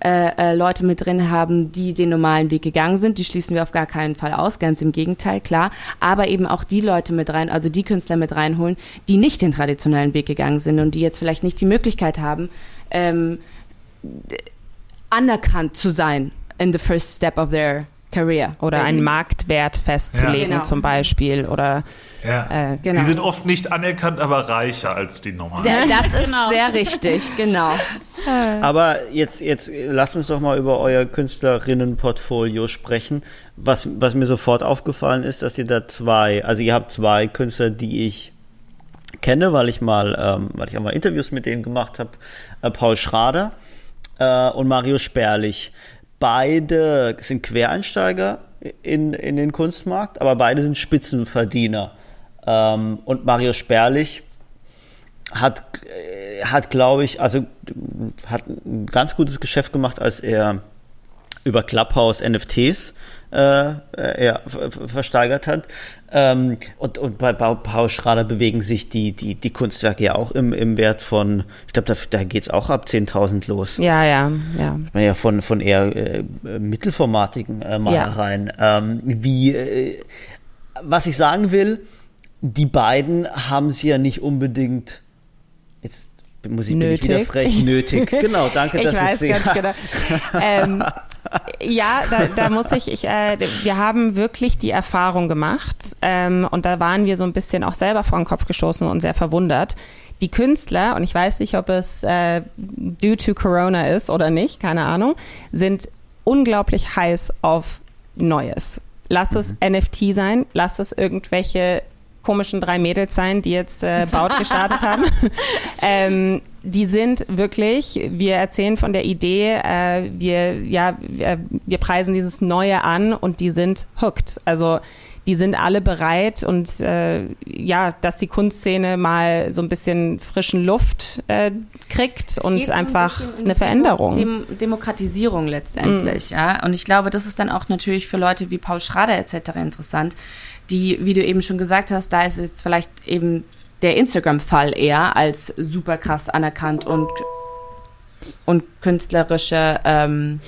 äh, äh, Leute mit drin haben, die den normalen Weg gegangen sind. Die schließen wir auf gar keinen Fall aus, ganz im Gegenteil, klar. Aber eben auch die Leute mit rein, also die Künstler mit reinholen, die nicht den traditionellen Weg gegangen sind und die jetzt vielleicht nicht die Möglichkeit haben, ähm, anerkannt zu sein in the first step of their career. Oder einen Marktwert festzulegen ja. genau. zum Beispiel. Oder, ja. äh, genau. Die sind oft nicht anerkannt, aber reicher als die normalen. Das ist genau. sehr richtig, genau. Aber jetzt, jetzt lasst uns doch mal über euer Künstlerinnenportfolio sprechen. Was, was mir sofort aufgefallen ist, dass ihr da zwei, also ihr habt zwei Künstler, die ich kenne, weil ich mal, ähm, weil ich auch mal Interviews mit denen gemacht habe. Äh, Paul Schrader äh, und Mario Sperlich. Beide sind Quereinsteiger in, in den Kunstmarkt, aber beide sind Spitzenverdiener. Ähm, und Mario Sperlich hat, äh, hat glaube ich, also hat ein ganz gutes Geschäft gemacht, als er über Clubhouse NFTs äh, ja, versteigert hat. Ähm, und, und bei Paul Schrader bewegen sich die, die, die Kunstwerke ja auch im, im Wert von, ich glaube, da, da geht es auch ab 10.000 los. Ja, ja, ja. Ja, von, von eher äh, mittelformatigen äh, Malereien. Ja. Ähm, wie, äh, was ich sagen will, die beiden haben sie ja nicht unbedingt jetzt muss ich nötig. wieder frech nötig. Genau, danke, ich dass weiß es ganz genau. ähm, ja, da, da muss ich, ich äh, wir haben wirklich die Erfahrung gemacht ähm, und da waren wir so ein bisschen auch selber vor den Kopf gestoßen und sehr verwundert. Die Künstler, und ich weiß nicht, ob es äh, due to Corona ist oder nicht, keine Ahnung, sind unglaublich heiß auf Neues. Lass es mhm. NFT sein, lass es irgendwelche komischen drei Mädels sein, die jetzt äh, Baut gestartet haben. ähm, die sind wirklich, wir erzählen von der Idee, äh, wir, ja, wir, wir preisen dieses Neue an und die sind hooked. Also die sind alle bereit und äh, ja, dass die Kunstszene mal so ein bisschen frischen Luft äh, kriegt und einfach ein eine Veränderung. Dem Demokratisierung letztendlich, mm. ja. Und ich glaube, das ist dann auch natürlich für Leute wie Paul Schrader etc. interessant, die, wie du eben schon gesagt hast, da ist jetzt vielleicht eben der Instagram-Fall eher als super krass anerkannt und, und künstlerische ähm,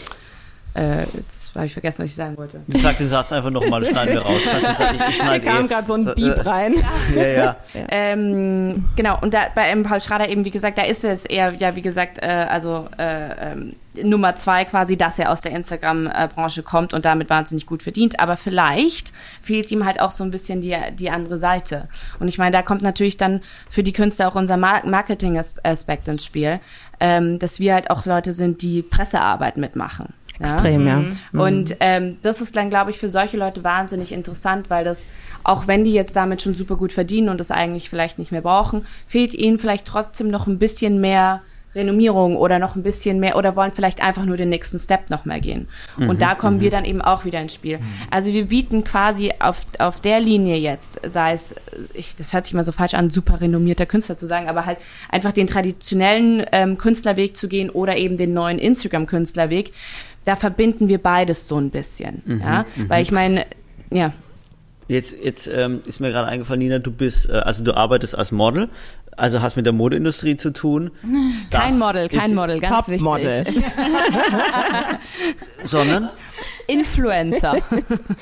äh, jetzt habe ich vergessen, was ich sagen wollte. Ich sag den Satz einfach nochmal, schneiden wir raus. Ich, ich schneide da kam eh. gerade so ein Beep rein. ja, ja. ja. Ähm, genau, und da, bei ähm, Paul Schrader eben, wie gesagt, da ist es eher, ja, wie gesagt, äh, also äh, ähm, Nummer zwei quasi, dass er aus der Instagram-Branche kommt und damit wahnsinnig gut verdient. Aber vielleicht fehlt ihm halt auch so ein bisschen die, die andere Seite. Und ich meine, da kommt natürlich dann für die Künstler auch unser Marketing-Aspekt ins Spiel, ähm, dass wir halt auch Leute sind, die Pressearbeit mitmachen. Extrem, ja. Mhm. Und ähm, das ist dann, glaube ich, für solche Leute wahnsinnig interessant, weil das, auch wenn die jetzt damit schon super gut verdienen und das eigentlich vielleicht nicht mehr brauchen, fehlt ihnen vielleicht trotzdem noch ein bisschen mehr Renommierung oder noch ein bisschen mehr oder wollen vielleicht einfach nur den nächsten Step noch mal gehen. Mhm, und da kommen wir mhm. dann eben auch wieder ins Spiel. Mhm. Also wir bieten quasi auf, auf der Linie jetzt, sei es, ich, das hört sich mal so falsch an, super renommierter Künstler zu sagen, aber halt einfach den traditionellen ähm, Künstlerweg zu gehen oder eben den neuen Instagram-Künstlerweg, da verbinden wir beides so ein bisschen. Mhm, ja? Mhm. Weil ich meine, Ja. Jetzt, jetzt ähm, ist mir gerade eingefallen, Nina, du bist, äh, also du arbeitest als Model, also hast mit der Modeindustrie zu tun. Kein Das Model, kein Model, ganz wichtig. Topmodel. Sondern, Influencer.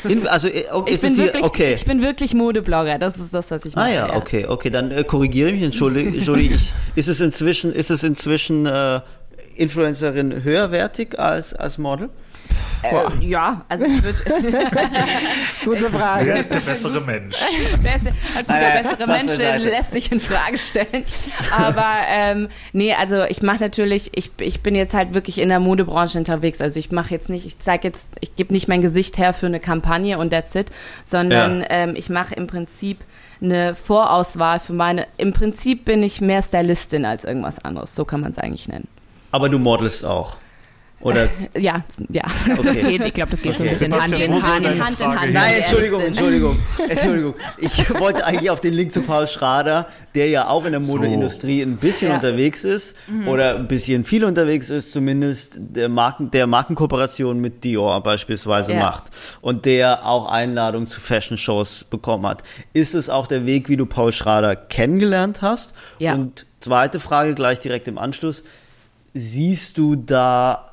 in, also äh, oh, Ich bin, die, wirklich, okay. ich bin wirklich Modeblogger, das ist das, was ich mache. Ah ja, okay, okay, dann äh, korrigiere ich mich, entschuldige, entschuldige ich. Ist es inzwischen, ist es inzwischen äh, Influencerin höherwertig als, als Model? Äh, ja, also ich würde. Gute Frage. Wer ist der bessere Mensch? Wer ist ein guter, Äh, bessere Mensch, der lässt sich in Frage stellen. Aber ähm, nee, also ich mache natürlich, ich, ich bin jetzt halt wirklich in der Modebranche unterwegs. Also ich mache jetzt nicht, ich zeige jetzt, ich gebe nicht mein Gesicht her für eine Kampagne und that's it, sondern Ja. ähm, ich mache im Prinzip eine Vorauswahl für meine. Im Prinzip bin ich mehr Stylistin als irgendwas anderes. So kann man es eigentlich nennen. Aber du modelst auch. Oder, Ja, ja. okay. Ich glaube, das geht so ein Okay. bisschen Hand Sebastian, in wo soll Hand. deine Hand in Hand. Nein, Entschuldigung. Entschuldigung, Entschuldigung. Ich wollte eigentlich auf den Link zu Paul Schrader, der ja auch in der Modeindustrie ein bisschen Ja. unterwegs ist oder ein bisschen viel unterwegs ist, zumindest der, Marken, der Markenkooperation mit Dior beispielsweise Ja. macht und der auch Einladungen zu Fashion-Shows bekommen hat. Ist es auch der Weg, wie du Paul Schrader kennengelernt hast? Ja. Und zweite Frage gleich direkt im Anschluss. Siehst du da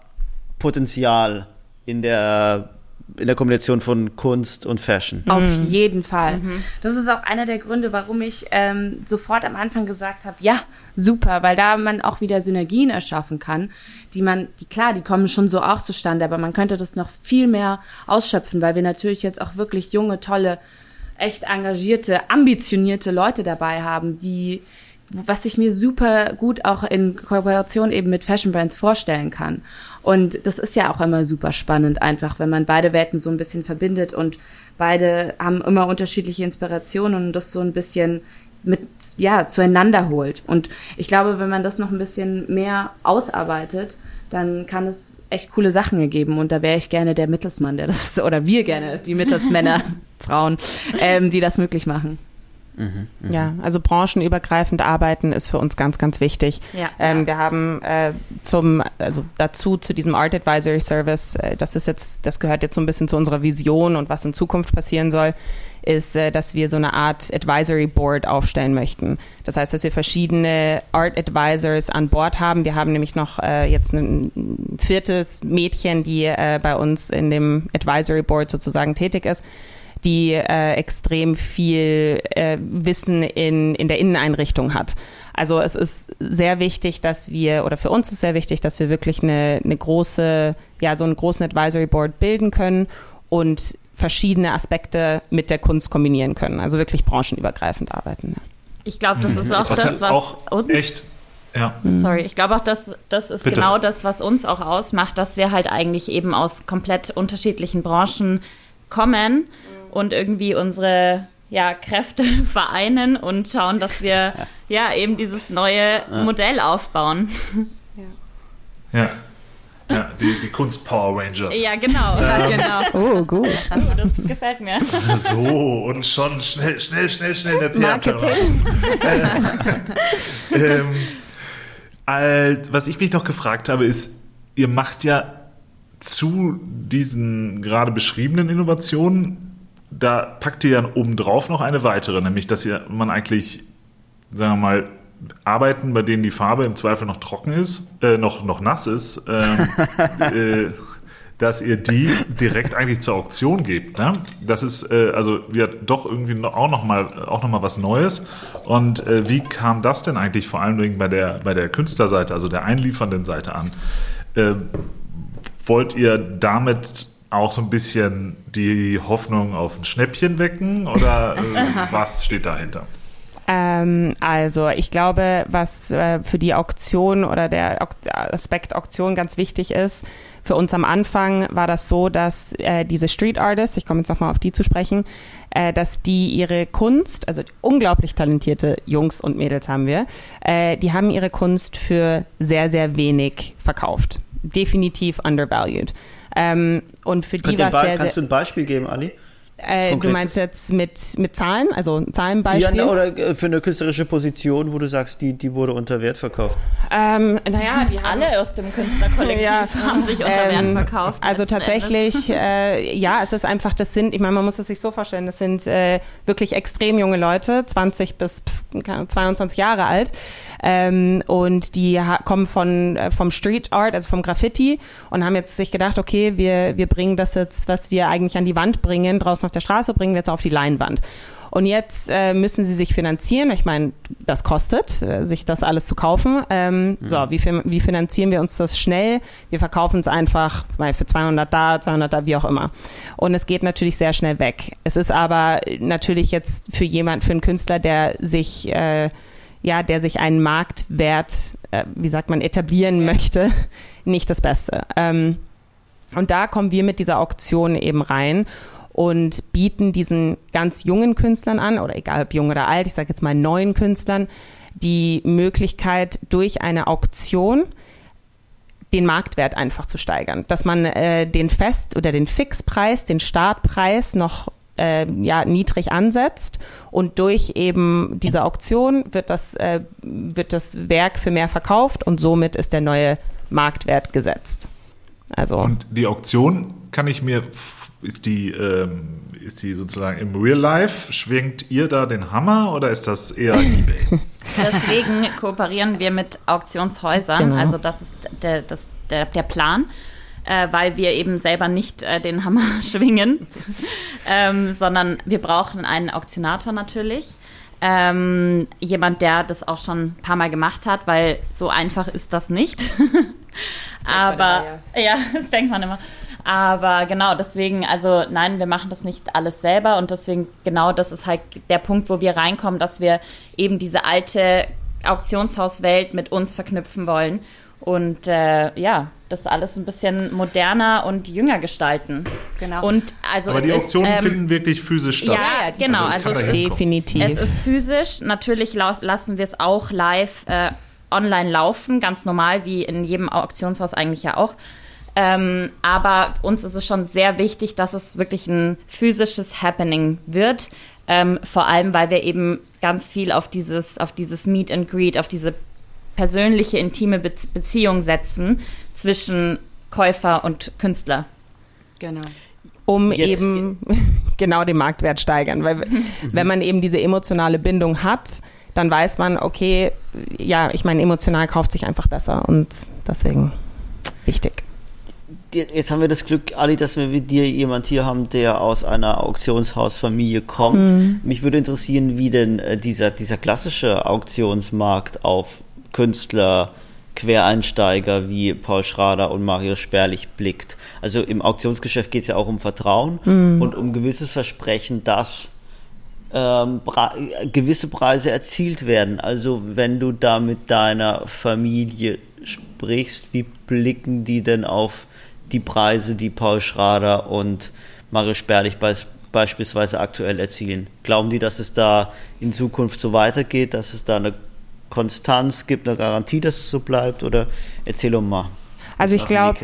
Potenzial in der, in der Kombination von Kunst und Fashion? Auf jeden Fall. Das ist auch einer der Gründe, warum ich ähm, sofort am Anfang gesagt habe, ja, super, weil da man auch wieder Synergien erschaffen kann, die man, die klar, die kommen schon so auch zustande, aber man könnte das noch viel mehr ausschöpfen, weil wir natürlich jetzt auch wirklich junge, tolle, echt engagierte, ambitionierte Leute dabei haben, die was ich mir super gut auch in Kooperation eben mit Fashion Brands vorstellen kann. Und das ist ja auch immer super spannend, einfach, wenn man beide Welten so ein bisschen verbindet und beide haben immer unterschiedliche Inspirationen und das so ein bisschen mit, ja, zueinander holt. Und ich glaube, wenn man das noch ein bisschen mehr ausarbeitet, dann kann es echt coole Sachen ergeben. Und da wäre ich gerne der Mittelsmann, der das, oder wir gerne, die Mittelsmänner, Frauen, ähm, die das möglich machen. Ja, also branchenübergreifend arbeiten ist für uns ganz, ganz wichtig. Ja. Ähm, wir haben äh, zum, also dazu zu diesem Art Advisory Service, äh, das ist jetzt, das gehört jetzt so ein bisschen zu unserer Vision und was in Zukunft passieren soll, ist, äh, dass wir so eine Art Advisory Board aufstellen möchten. Das heißt, dass wir verschiedene Art Advisors an Bord haben. Wir haben nämlich noch äh, jetzt ein ein viertes Mädchen, die äh, bei uns in dem Advisory Board sozusagen tätig ist die äh, extrem viel äh, Wissen in, in der Inneneinrichtung hat. Also es ist sehr wichtig, dass wir, oder für uns ist sehr wichtig, dass wir wirklich eine, eine große, ja, so einen großen Advisory Board bilden können und verschiedene Aspekte mit der Kunst kombinieren können. Also wirklich branchenübergreifend arbeiten. Ja. Ich glaube, das ist auch Was das, halt was auch uns. echt, ja. Sorry, ich glaube auch, dass das ist Bitte. genau das, was uns auch ausmacht, dass wir halt eigentlich eben aus komplett unterschiedlichen Branchen kommen und irgendwie unsere ja, Kräfte vereinen und schauen, dass wir ja eben dieses neue Modell aufbauen. Ja. Ja, die, die Kunst Power Rangers. Ja, genau, genau. Oh, gut. Oh, das gefällt mir. So, und schon schnell, schnell, schnell, schnell der PR-Abteilung. Marketing. ähm, alt, was ich mich noch gefragt habe, ist, ihr macht ja zu diesen gerade beschriebenen Innovationen, da packt ihr ja obendrauf noch eine weitere, nämlich dass ihr, man eigentlich, sagen wir mal, Arbeiten, bei denen die Farbe im Zweifel noch trocken ist, äh, noch, noch nass ist, ähm, äh, dass ihr die direkt eigentlich zur Auktion gebt. Ne? Das ist äh, also ja doch irgendwie noch, auch noch mal auch noch mal was Neues. Und äh, wie kam das denn eigentlich vor allen Dingen bei der bei der Künstlerseite, also der einliefernden Seite an? Äh, wollt ihr damit auch so ein bisschen die Hoffnung auf ein Schnäppchen wecken oder äh, was steht dahinter? Ähm, also ich glaube, was äh, für die Auktion oder der Aspekt Auktion ganz wichtig ist, für uns am Anfang war das so, dass äh, diese Street Artists, ich komme jetzt nochmal auf die zu sprechen, äh, dass die ihre Kunst, also unglaublich talentierte Jungs und Mädels haben wir, äh, die haben ihre Kunst für sehr, sehr wenig verkauft. Definitiv undervalued. Ähm, und für die war es Be- sehr, kannst du sehr... ein Beispiel geben, Ali? Äh, du meinst jetzt mit, mit Zahlen, also Zahlenbeispiel? Ja, oder äh, für eine künstlerische Position, wo du sagst, die, die wurde unter Wert verkauft. Ähm, naja, die alle aus dem Künstlerkollektiv ja, haben sich unter ähm, Wert verkauft. Also tatsächlich, äh, ja, es ist einfach, das sind, ich meine, man muss es sich so vorstellen, das sind äh, wirklich extrem junge Leute, 20 bis 22 Jahre alt. Ähm, und die kommen von, äh, vom Street Art, also vom Graffiti und haben jetzt sich gedacht, okay, wir, wir bringen das jetzt, was wir eigentlich an die Wand bringen, draußen auf der Straße bringen wir jetzt auf die Leinwand. Und jetzt äh, müssen sie sich finanzieren. Ich meine, das kostet, äh, sich das alles zu kaufen. Ähm, mhm. So, wie, wie finanzieren wir uns das schnell? Wir verkaufen es einfach mal für 200 da, 200 da, wie auch immer. Und es geht natürlich sehr schnell weg. Es ist aber natürlich jetzt für jemand, für einen Künstler, der sich äh, ja, der sich einen Marktwert, äh, wie sagt man, etablieren möchte, nicht das Beste. Ähm, und da kommen wir mit dieser Auktion eben rein und bieten diesen ganz jungen Künstlern an, oder egal ob jung oder alt, ich sage jetzt mal neuen Künstlern, die Möglichkeit durch eine Auktion den Marktwert einfach zu steigern, dass man äh, den Fest- oder den Fixpreis, den Startpreis noch äh, ja, niedrig ansetzt und durch eben diese Auktion wird das, äh, wird das Werk für mehr verkauft und somit ist der neue Marktwert gesetzt. Also. Und die Auktion kann ich mir ist die, ähm, ist die sozusagen im Real Life? Schwingt ihr da den Hammer oder ist das eher eBay? Deswegen kooperieren wir mit Auktionshäusern. Genau. Also das ist der, das, der, der Plan äh, weil wir eben selber nicht äh, den Hammer schwingen, ähm, sondern wir brauchen einen Auktionator natürlich. Ähm, jemand, der das auch schon ein paar Mal gemacht hat, weil so einfach ist das nicht. das Aber ja. ja, das denkt man immer. Aber genau, deswegen, also nein, wir machen das nicht alles selber und deswegen, genau das ist halt der Punkt, wo wir reinkommen, dass wir eben diese alte Auktionshauswelt mit uns verknüpfen wollen und äh, ja, das alles ein bisschen moderner und jünger gestalten. Genau. Und also Aber die Auktionen ist, ähm, finden wirklich physisch statt. Ja, genau. Also, also es definitiv. Es ist physisch. Natürlich lassen wir es auch live äh, online laufen, ganz normal, wie in jedem Auktionshaus eigentlich ja auch. Ähm, aber uns ist es schon sehr wichtig, dass es wirklich ein physisches Happening wird. Ähm, vor allem, weil wir eben ganz viel auf dieses, auf dieses Meet and Greet, auf diese persönliche, intime Be Beziehung setzen zwischen Käufer und Künstler. Genau. Um Jetzt. eben genau den Marktwert steigern. Weil mhm. wenn man eben diese emotionale Bindung hat, dann weiß man, okay, ja, ich meine, emotional kauft sich einfach besser und deswegen wichtig. Jetzt haben wir das Glück, Ali, dass wir mit dir jemand hier haben, der aus einer Auktionshausfamilie kommt. Mhm. Mich würde interessieren, wie denn äh, dieser, dieser klassische Auktionsmarkt auf Künstler, Quereinsteiger wie Paul Schrader und Marius Sperlich blickt. Also im Auktionsgeschäft geht es ja auch um Vertrauen mhm. und um gewisses Versprechen, dass ähm, gewisse Preise erzielt werden. Also wenn du da mit deiner Familie sprichst, wie blicken die denn auf die Preise, die Paul Schrader und Marius Sperlich be beispielsweise aktuell erzielen? Glauben die, dass es da in Zukunft so weitergeht, dass es da eine Konstanz gibt, eine Garantie, dass es so bleibt? Oder erzähl doch mal. Also ich glaube,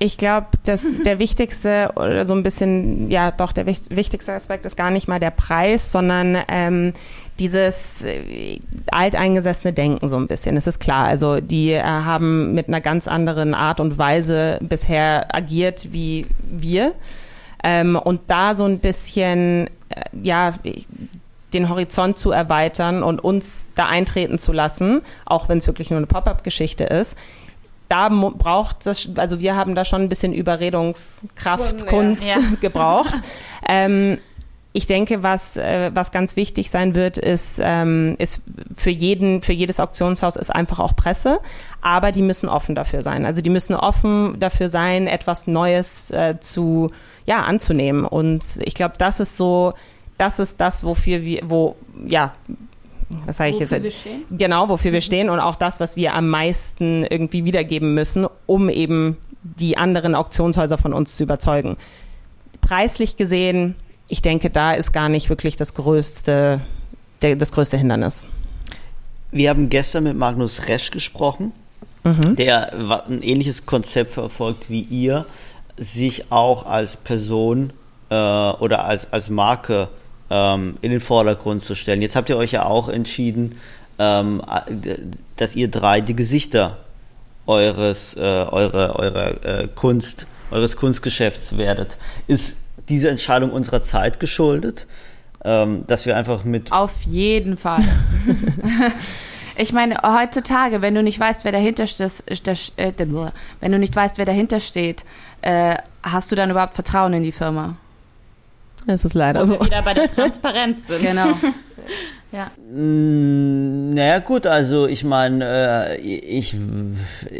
ich glaube, dass der wichtigste oder so ein bisschen, ja, doch der wichtigste Aspekt ist gar nicht mal der Preis, sondern ähm, dieses äh, alteingesessene Denken so ein bisschen. Es ist klar, also die äh, haben mit einer ganz anderen Art und Weise bisher agiert wie wir. Ähm, und da so ein bisschen, äh, ja, den Horizont zu erweitern und uns da eintreten zu lassen, auch wenn es wirklich nur eine Pop-up-Geschichte ist. Da braucht das, also wir haben da schon ein bisschen Überredungskraft, Kunst ja. gebraucht. ähm, ich denke, was, äh, was ganz wichtig sein wird, ist, ähm, ist für jeden, für jedes Auktionshaus ist einfach auch Presse, aber die müssen offen dafür sein. Also die müssen offen dafür sein, etwas Neues äh, zu, ja, anzunehmen. Und ich glaube, das ist so das ist das, wofür wir, wo, ja, was sage ich wofür jetzt? Wir stehen? Genau, wofür wir stehen und auch das, was wir am meisten irgendwie wiedergeben müssen, um eben die anderen Auktionshäuser von uns zu überzeugen. Preislich gesehen, ich denke, da ist gar nicht wirklich das größte, der, das größte Hindernis. Wir haben gestern mit Magnus Resch gesprochen, mhm. der ein ähnliches Konzept verfolgt wie ihr, sich auch als Person äh, oder als, als Marke ähm, in den Vordergrund zu stellen. Jetzt habt ihr euch ja auch entschieden, ähm, dass ihr drei die Gesichter eures, äh, eure, eure äh, Kunst, eures Kunstgeschäfts werdet. Ist diese Entscheidung unserer Zeit geschuldet? Ähm, dass wir einfach mit. Auf jeden Fall. ich meine, heutzutage, wenn du nicht weißt, wer dahinter steht, äh, wenn du nicht weißt, wer dahinter steht, äh, hast du dann überhaupt Vertrauen in die Firma? Es ist leider Wo so. wir wieder bei der Transparenz sind. Genau. Ja. Mm, Naja gut, also ich meine, äh, ich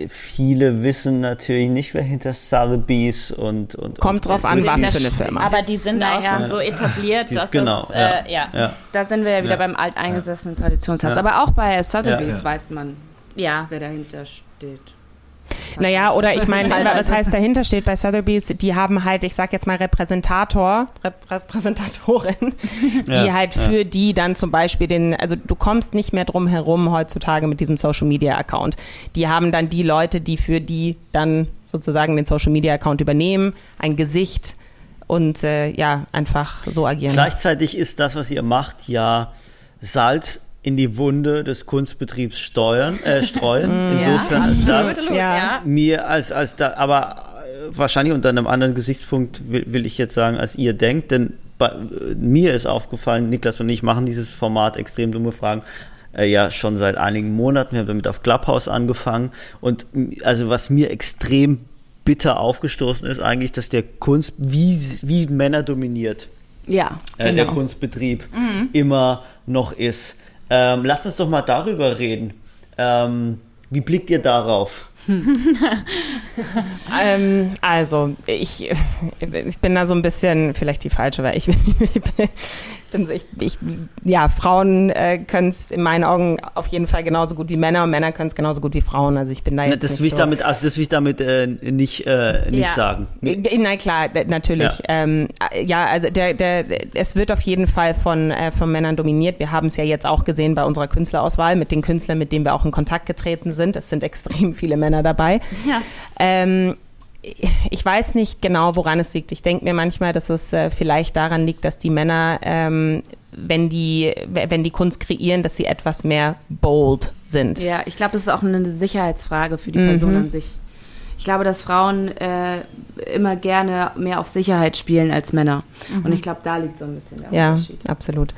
viele wissen natürlich nicht, wer hinter Sotheby's und und Kommt und drauf an, ist. was für eine. Firma. Aber die sind auch Naja. schon so etabliert, dass genau, es, äh, ja. Ja. Da sind wir ja wieder Ja. beim alteingesessenen Traditionshaus. Ja. Aber auch bei Sotheby's Ja, ja. weiß man, ja. wer dahinter steht. Naja, oder ich meine, was heißt dahinter steht bei Sotheby's, die haben halt, ich sag jetzt mal Repräsentator, Rep Repräsentatorin, die Ja, halt ja. für die dann zum Beispiel den, also du kommst nicht mehr drum herum heutzutage mit diesem Social Media Account. Die haben dann die Leute, die für die dann sozusagen den Social Media Account übernehmen, ein Gesicht und äh, ja, einfach so agieren. Gleichzeitig ist das, was ihr macht, ja Salz in die Wunde des Kunstbetriebs steuern, äh, streuen. Insofern ist das Ja. ja. mir als, als da, aber äh, wahrscheinlich unter einem anderen Gesichtspunkt will, will ich jetzt sagen, als ihr denkt, denn bei, äh, mir ist aufgefallen, Niklas und ich machen dieses Format extrem dumme Fragen äh, ja schon seit einigen Monaten. Wir haben damit auf Clubhouse angefangen und also was mir extrem bitter aufgestoßen ist eigentlich, dass der Kunst wie, wie Männer dominiert Ja, äh, der genau. Kunstbetrieb immer noch ist. Ähm, lasst uns doch mal darüber reden. Ähm, wie blickt ihr darauf? Ähm, also, ich, ich bin da so ein bisschen vielleicht die falsche, weil ich, ich, bin, ich, ich ja, Frauen äh, können es in meinen Augen auf jeden Fall genauso gut wie Männer und Männer können es genauso gut wie Frauen. Also ich bin da Na, jetzt Das nicht will ich so. damit, also das will ich damit äh, nicht, äh, nicht Ja. sagen. Äh, Na klar, natürlich. Ja. Ja, ähm, äh, ja also der, der, es wird auf jeden Fall von, äh, von Männern dominiert. Wir haben es ja jetzt auch gesehen bei unserer Künstlerauswahl mit den Künstlern, mit denen wir auch in Kontakt getreten sind. Es sind extrem viele Männer dabei. Ja. Ähm, ich weiß nicht genau, woran es liegt. Ich denke mir manchmal, dass es äh, vielleicht daran liegt, dass die Männer, ähm, wenn die, wenn die Kunst kreieren, dass sie etwas mehr bold sind. Ja, ich glaube, das ist auch eine Sicherheitsfrage für die Person Mhm. an sich. Ich glaube, dass Frauen äh, immer gerne mehr auf Sicherheit spielen als Männer. Und ich glaube, da liegt so ein bisschen der Ja, Unterschied. absolut.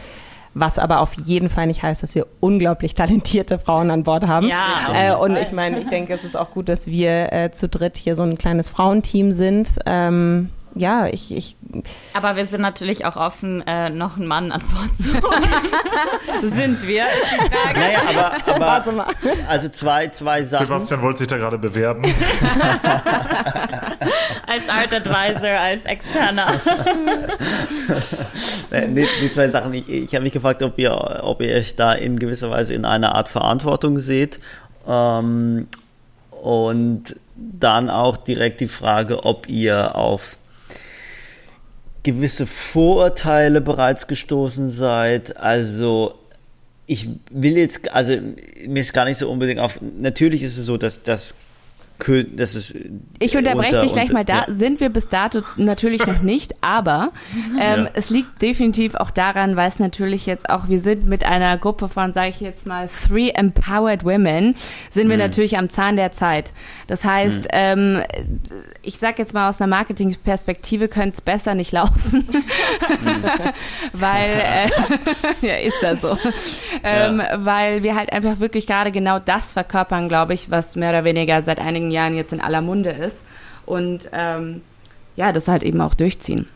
Was aber auf jeden Fall nicht heißt, dass wir unglaublich talentierte Frauen an Bord haben. Ja, äh, und ich meine, ich denke, es ist auch gut, dass wir äh, zu dritt hier so ein kleines Frauenteam sind. Ähm, ja, ich, ich Aber wir sind natürlich auch offen, äh, noch einen Mann an Bord zu holen. sind wir, ist die Frage. Naja, aber, warte aber mal. also zwei, zwei Sachen. Sebastian wollte sich da gerade bewerben. Als Art Advisor, als Externer. Äh, nee, nee, zwei Sachen. Ich, ich habe mich gefragt, ob ihr, ob ihr euch da in gewisser Weise in einer Art Verantwortung seht. Ähm, und dann auch direkt die Frage, ob ihr auf gewisse Vorurteile bereits gestoßen seid. Also ich will jetzt, also mir ist gar nicht so unbedingt auf. Natürlich ist es so, dass das das ist Ich unterbreche unter- dich gleich mal da. ja. Sind wir bis dato natürlich noch nicht, aber ähm, Ja. es liegt definitiv auch daran, weil es natürlich jetzt auch, wir sind mit einer Gruppe von, sage ich jetzt mal, Three Empowered Women, sind Mhm. wir natürlich am Zahn der Zeit. Das heißt, ähm, ich sage jetzt mal aus einer Marketingperspektive, könnte es besser nicht laufen, weil, äh, ja, ist ja so, ähm, weil wir halt einfach wirklich gerade genau das verkörpern, glaube ich, was mehr oder weniger seit einigen Jahren jetzt in aller Munde ist und ähm, ja, das halt eben auch durchziehen.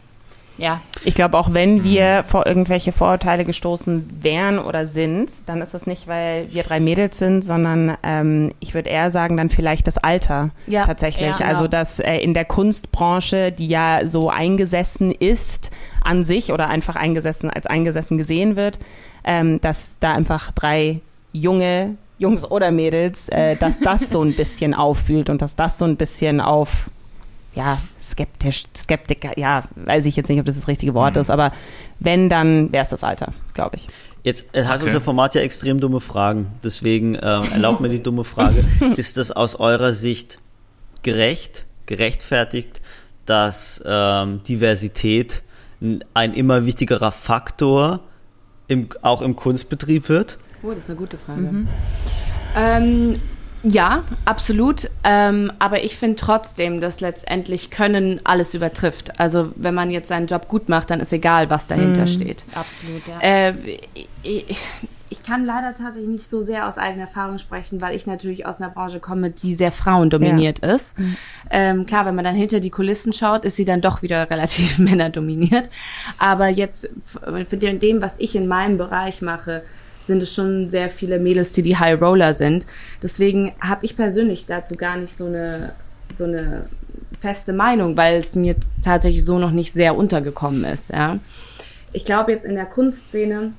Ja, Ich glaube, auch wenn wir vor irgendwelche Vorurteile gestoßen wären oder sind, dann ist es nicht, weil wir drei Mädels sind, sondern ähm, ich würde eher sagen, dann vielleicht das Alter Ja, tatsächlich. ja, genau. Also, dass äh, in der Kunstbranche, die ja so eingesessen ist an sich oder einfach eingesessen als eingesessen gesehen wird, ähm, dass da einfach drei junge Jungs oder Mädels, äh, dass das so ein bisschen auffühlt und dass das so ein bisschen auf ja, skeptisch, Skeptiker, ja, weiß ich jetzt nicht, ob das das richtige Wort ist, aber wenn, dann wäre es das Alter, glaube ich. Jetzt äh, hat Okay. unser Format ja extrem dumme Fragen. Deswegen ähm, erlaubt mir die dumme Frage. Ist das aus eurer Sicht gerecht, gerechtfertigt, dass ähm, Diversität ein immer wichtigerer Faktor im, auch im Kunstbetrieb wird? Oh, das ist eine gute Frage. Mhm. Ähm, ja, absolut. Ähm, aber ich finde trotzdem, dass letztendlich Können alles übertrifft. Also wenn man jetzt seinen Job gut macht, dann ist egal, was dahinter mhm. steht. Absolut, ja. Äh, ich, ich kann leider tatsächlich nicht so sehr aus eigener Erfahrung sprechen, weil ich natürlich aus einer Branche komme, die sehr frauendominiert ja. ist. Mhm. Ähm, klar, wenn man dann hinter die Kulissen schaut, ist sie dann doch wieder relativ männerdominiert. Aber jetzt für dem, was ich in meinem Bereich mache, sind es schon sehr viele Mädels, die die High Roller sind. Deswegen habe ich persönlich dazu gar nicht so eine, so eine feste Meinung, weil es mir tatsächlich so noch nicht sehr untergekommen ist. Ja. Ich glaube jetzt in der Kunstszene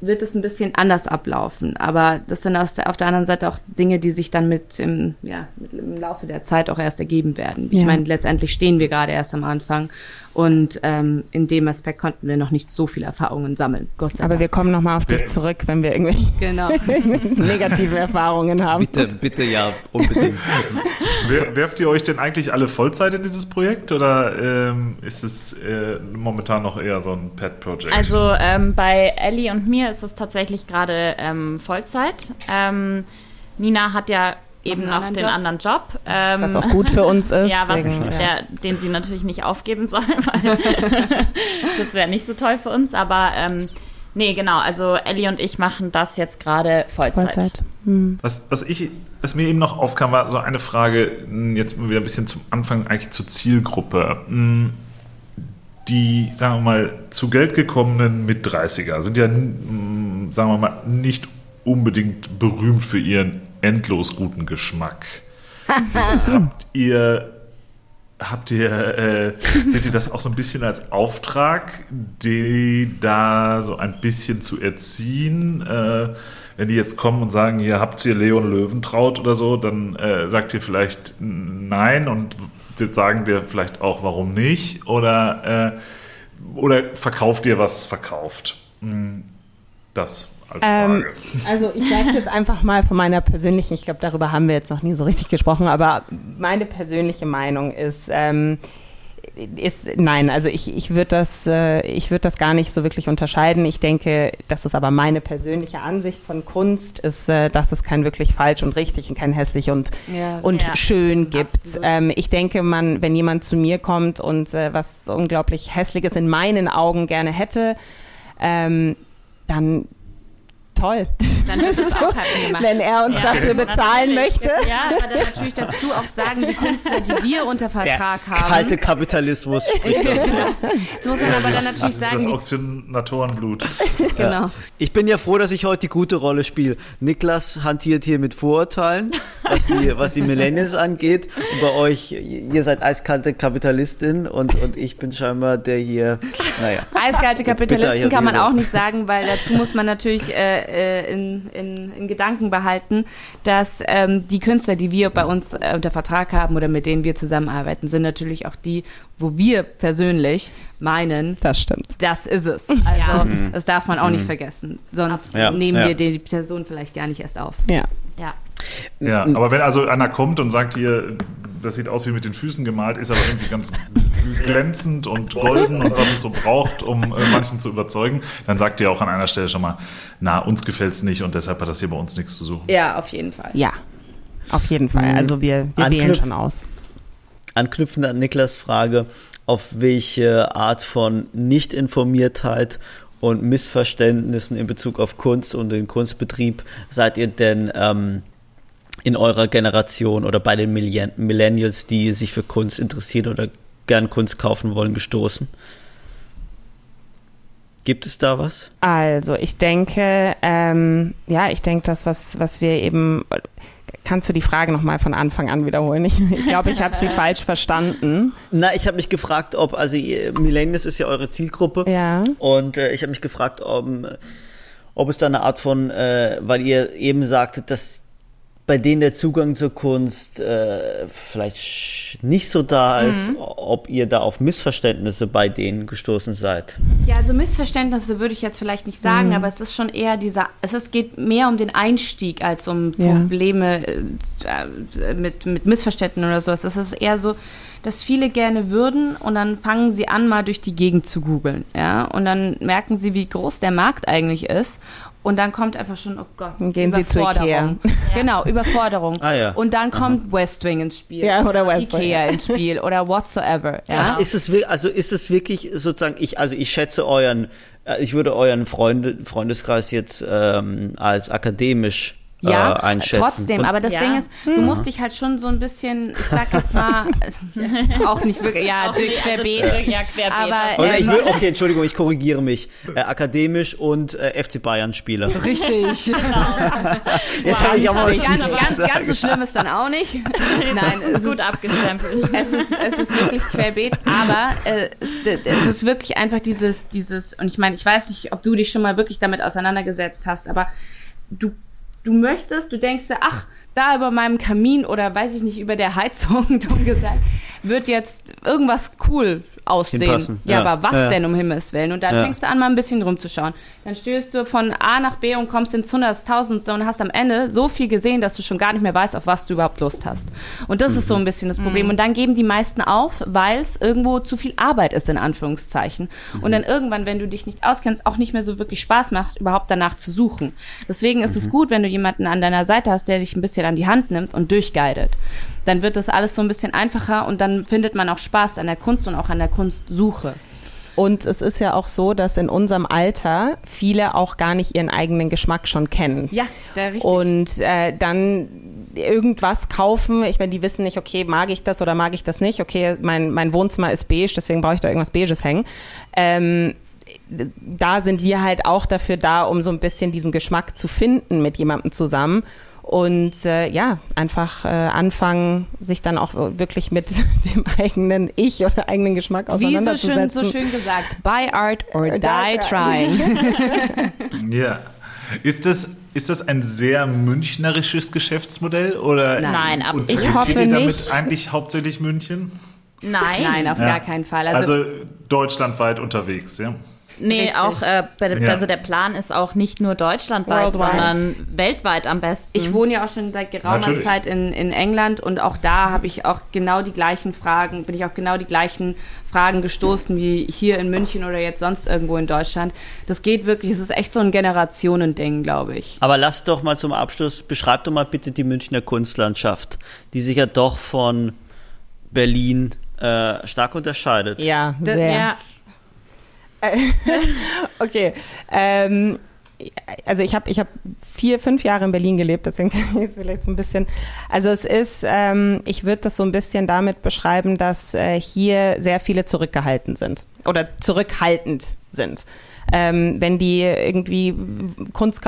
wird es ein bisschen anders ablaufen. Aber das sind der, auf der anderen Seite auch Dinge, die sich dann mit im, ja, mit im Laufe der Zeit auch erst ergeben werden. Ich ja. meine, letztendlich stehen wir gerade erst am Anfang und ähm, in dem Aspekt konnten wir noch nicht so viele Erfahrungen sammeln. Gott sei Aber Dank. wir kommen nochmal auf dich zurück, wenn wir irgendwelche genau. negative Erfahrungen haben. Bitte, bitte ja, unbedingt. Werft ihr euch denn eigentlich alle Vollzeit in dieses Projekt oder ähm, ist es äh, momentan noch eher so ein Pet-Project? Also ähm, bei Ellie und mir ist es tatsächlich gerade ähm, Vollzeit. Ähm, Nina hat ja eben noch den Job. anderen Job. Ähm, was auch gut für uns ist. ja, was, der, den sie natürlich nicht aufgeben soll, weil das wäre nicht so toll für uns. Aber ähm, nee, genau, also Ellie und ich machen das jetzt gerade Vollzeit. Vollzeit. Hm. Was, was, ich, was mir eben noch aufkam, war so eine Frage, hm, jetzt wieder ein bisschen zum Anfang eigentlich zur Zielgruppe. Hm, die, sagen wir mal, zu Geld gekommenen mit 30er sind ja, hm, sagen wir mal, nicht unbedingt berühmt für ihren endlos guten Geschmack. habt ihr Habt ihr, äh, seht ihr das auch so ein bisschen als Auftrag, die da so ein bisschen zu erziehen? Äh, wenn die jetzt kommen und sagen, ihr habt ihr Leon Löwentraut oder so, dann äh, sagt ihr vielleicht nein und wir sagen dir vielleicht auch, warum nicht? Oder, äh, oder verkauft ihr, was verkauft? Hm, das als Frage. Ähm, also ich sage es jetzt einfach mal von meiner persönlichen, ich glaube, darüber haben wir jetzt noch nie so richtig gesprochen, aber meine persönliche Meinung ist, ähm, ist nein, also ich, ich würde das, äh, ich das gar nicht so wirklich unterscheiden. Ich denke, das ist aber meine persönliche Ansicht von Kunst, ist, äh, dass es kein wirklich falsch und richtig und kein hässlich und, ja, und ja, schön gibt. Ähm, ich denke, man, wenn jemand zu mir kommt und äh, was unglaublich Hässliches in meinen Augen gerne hätte, ähm, dann toll. Dann wird es auch halt gemacht. Wenn er uns ja, dafür bezahlen möchte. ja, aber dann natürlich dazu auch sagen, die Künstler, die wir unter Vertrag Der haben. Kalte Kapitalismus spricht genau. Jetzt muss man aber dann natürlich das sagen. Das ist das Auktionatorenblut. genau. Ja. Ich bin ja froh, dass ich heute die gute Rolle spiele. Niklas hantiert hier mit Vorurteilen, was die, was die Millennials angeht. Und bei euch, ihr seid eiskalte Kapitalistin und, und ich bin scheinbar der hier, naja. Eiskalte Kapitalisten kann man auch nicht sagen, weil dazu muss man natürlich äh, äh, in, in, in, Gedanken behalten, dass ähm, die Künstler, die wir bei uns äh, unter Vertrag haben oder mit denen wir zusammenarbeiten, sind natürlich auch die, wo wir persönlich meinen, das stimmt. Das ist es. Also ja. Mhm. das darf man auch nicht mhm. vergessen. Sonst ja. nehmen wir die Person vielleicht gar nicht erst auf. Ja. Ja. Ja, aber wenn also einer kommt und sagt hier, das sieht aus wie mit den Füßen gemalt, ist aber irgendwie ganz glänzend und golden und was es so braucht, um äh, manchen zu überzeugen, dann sagt ihr auch an einer Stelle schon mal, na, uns gefällt es nicht und deshalb hat das hier bei uns nichts zu suchen. Ja, auf jeden Fall. Ja, auf jeden Fall. Mhm. Also wir, wir wählen schon aus. Anknüpfend an Niklas Frage, auf welche Art von Nichtinformiertheit und Missverständnissen in Bezug auf Kunst und den Kunstbetrieb seid ihr denn ähm, in eurer Generation oder bei den Millennials, die sich für Kunst interessieren oder gern Kunst kaufen wollen, gestoßen? Gibt es da was? Also ich denke, ähm, ja, ich denke, das, was, was wir eben, kannst du die Frage nochmal von Anfang an wiederholen? Ich, ich glaube, ich habe sie falsch verstanden. Na, ich habe mich gefragt, ob, also Millennials ist ja eure Zielgruppe. Ja. Und äh, ich habe mich gefragt, ob, ob es da eine Art von, äh, weil ihr eben sagtet, dass bei denen der Zugang zur Kunst äh, vielleicht nicht so da ist, mhm. ob ihr da auf Missverständnisse bei denen gestoßen seid. Ja, also Missverständnisse würde ich jetzt vielleicht nicht sagen, mhm. aber es ist schon eher dieser, es ist, geht mehr um den Einstieg als um ja. Probleme äh, mit, mit Missverständnissen oder sowas. Es ist eher so, dass viele gerne würden und dann fangen sie an, mal durch die Gegend zu googeln. Ja? Und dann merken sie, wie groß der Markt eigentlich ist. Und dann kommt einfach schon, oh Gott, Dann gehen sie zu Überforderung. Genau, Überforderung. Ah, ja. Und dann kommt West Wing ins Spiel. Ja, oder West Wing, Ikea ja. ins Spiel oder whatsoever. Ja? Ach, ist es also ist es wirklich sozusagen ich also ich schätze euren äh, ich würde euren Freunde, Freundeskreis jetzt ähm, als akademisch äh, Ja, einschätzen. trotzdem. Aber das Ja. Ding ist, du musst dich halt schon so ein bisschen, ich sag jetzt mal, auch nicht wirklich, ja, durch querbeet. Ja, querbeet. Aber Oder ich ähm, will, okay, Entschuldigung, ich korrigiere mich. Äh, akademisch und äh, FC Bayern Spieler. richtig. Jetzt habe ich auch mal was ganz, ganz, gesagt. ganz so schlimm ist dann auch nicht. Nein, es gut ist, abgestempelt. es ist, es ist wirklich querbeet, aber äh, es, es ist wirklich einfach dieses, dieses, und ich meine, ich weiß nicht, ob du dich schon mal wirklich damit auseinandergesetzt hast, aber du, du möchtest, du denkst dir, ach, da über meinem Kamin oder weiß ich nicht, über der Heizung, dumm gesagt, wird jetzt irgendwas cool aussehen. Ja, ja. aber was Ja. denn um Himmels Willen? Und dann Ja. fängst du an, mal ein bisschen rumzuschauen. Dann stößt du von A nach B und kommst ins Hunderttausendste und hast am Ende so viel gesehen, dass du schon gar nicht mehr weißt, auf was du überhaupt Lust hast. Und das ist so ein bisschen das Problem. Und dann geben die meisten auf, weil es irgendwo zu viel Arbeit ist, in Anführungszeichen. Und dann irgendwann, wenn du dich nicht auskennst, auch nicht mehr so wirklich Spaß macht, überhaupt danach zu suchen. Deswegen ist es gut, wenn du jemanden an deiner Seite hast, der dich ein bisschen an die Hand nimmt und durchguidet. Dann wird das alles so ein bisschen einfacher und dann findet man auch Spaß an der Kunst und auch an der Kunstsuche. Und es ist ja auch so, dass in unserem Alter viele auch gar nicht ihren eigenen Geschmack schon kennen. Ja, der richtig. Und äh, dann irgendwas kaufen. Ich meine, die wissen nicht, okay, mag ich das oder mag ich das nicht. Okay, mein, mein Wohnzimmer ist beige, deswegen brauche ich da irgendwas Beiges hängen. Ähm, da sind wir halt auch dafür da, um so ein bisschen diesen Geschmack zu finden mit jemandem zusammen. Und äh, ja, einfach äh, anfangen, sich dann auch wirklich mit dem eigenen Ich oder eigenen Geschmack Wie so auseinanderzusetzen. schön, so schön gesagt, buy art or Die die trying. Ja. Ist das, ist das ein sehr münchnerisches Geschäftsmodell oder Nein, absolut. Ich hoffe ihr damit nicht. eigentlich hauptsächlich München? Nein, Nein, auf Ja. gar keinen Fall. Also, Also, deutschlandweit unterwegs, ja. Nee, Richtig. auch, äh, Ja. also der Plan ist auch nicht nur deutschlandweit, Worldwide. sondern weltweit am besten. ich wohne ja auch schon seit geraumer Natürlich. Zeit in, in England und auch da habe ich auch genau die gleichen Fragen, bin ich auch genau die gleichen Fragen gestoßen wie hier in München oder jetzt sonst irgendwo in Deutschland. Das geht wirklich, es ist echt so ein Generationending, glaube ich. Aber lass doch mal zum Abschluss, beschreib doch mal bitte die Münchner Kunstlandschaft, die sich ja doch von Berlin äh, stark unterscheidet. Ja, sehr. ja, Okay. Ähm, also ich habe ich hab vier, fünf Jahre in Berlin gelebt, deswegen kann ich es vielleicht so ein bisschen. Also es ist, ähm, ich würde das so ein bisschen damit beschreiben, dass äh, hier sehr viele zurückgehalten sind oder zurückhaltend sind. Ähm, wenn die irgendwie Kunst,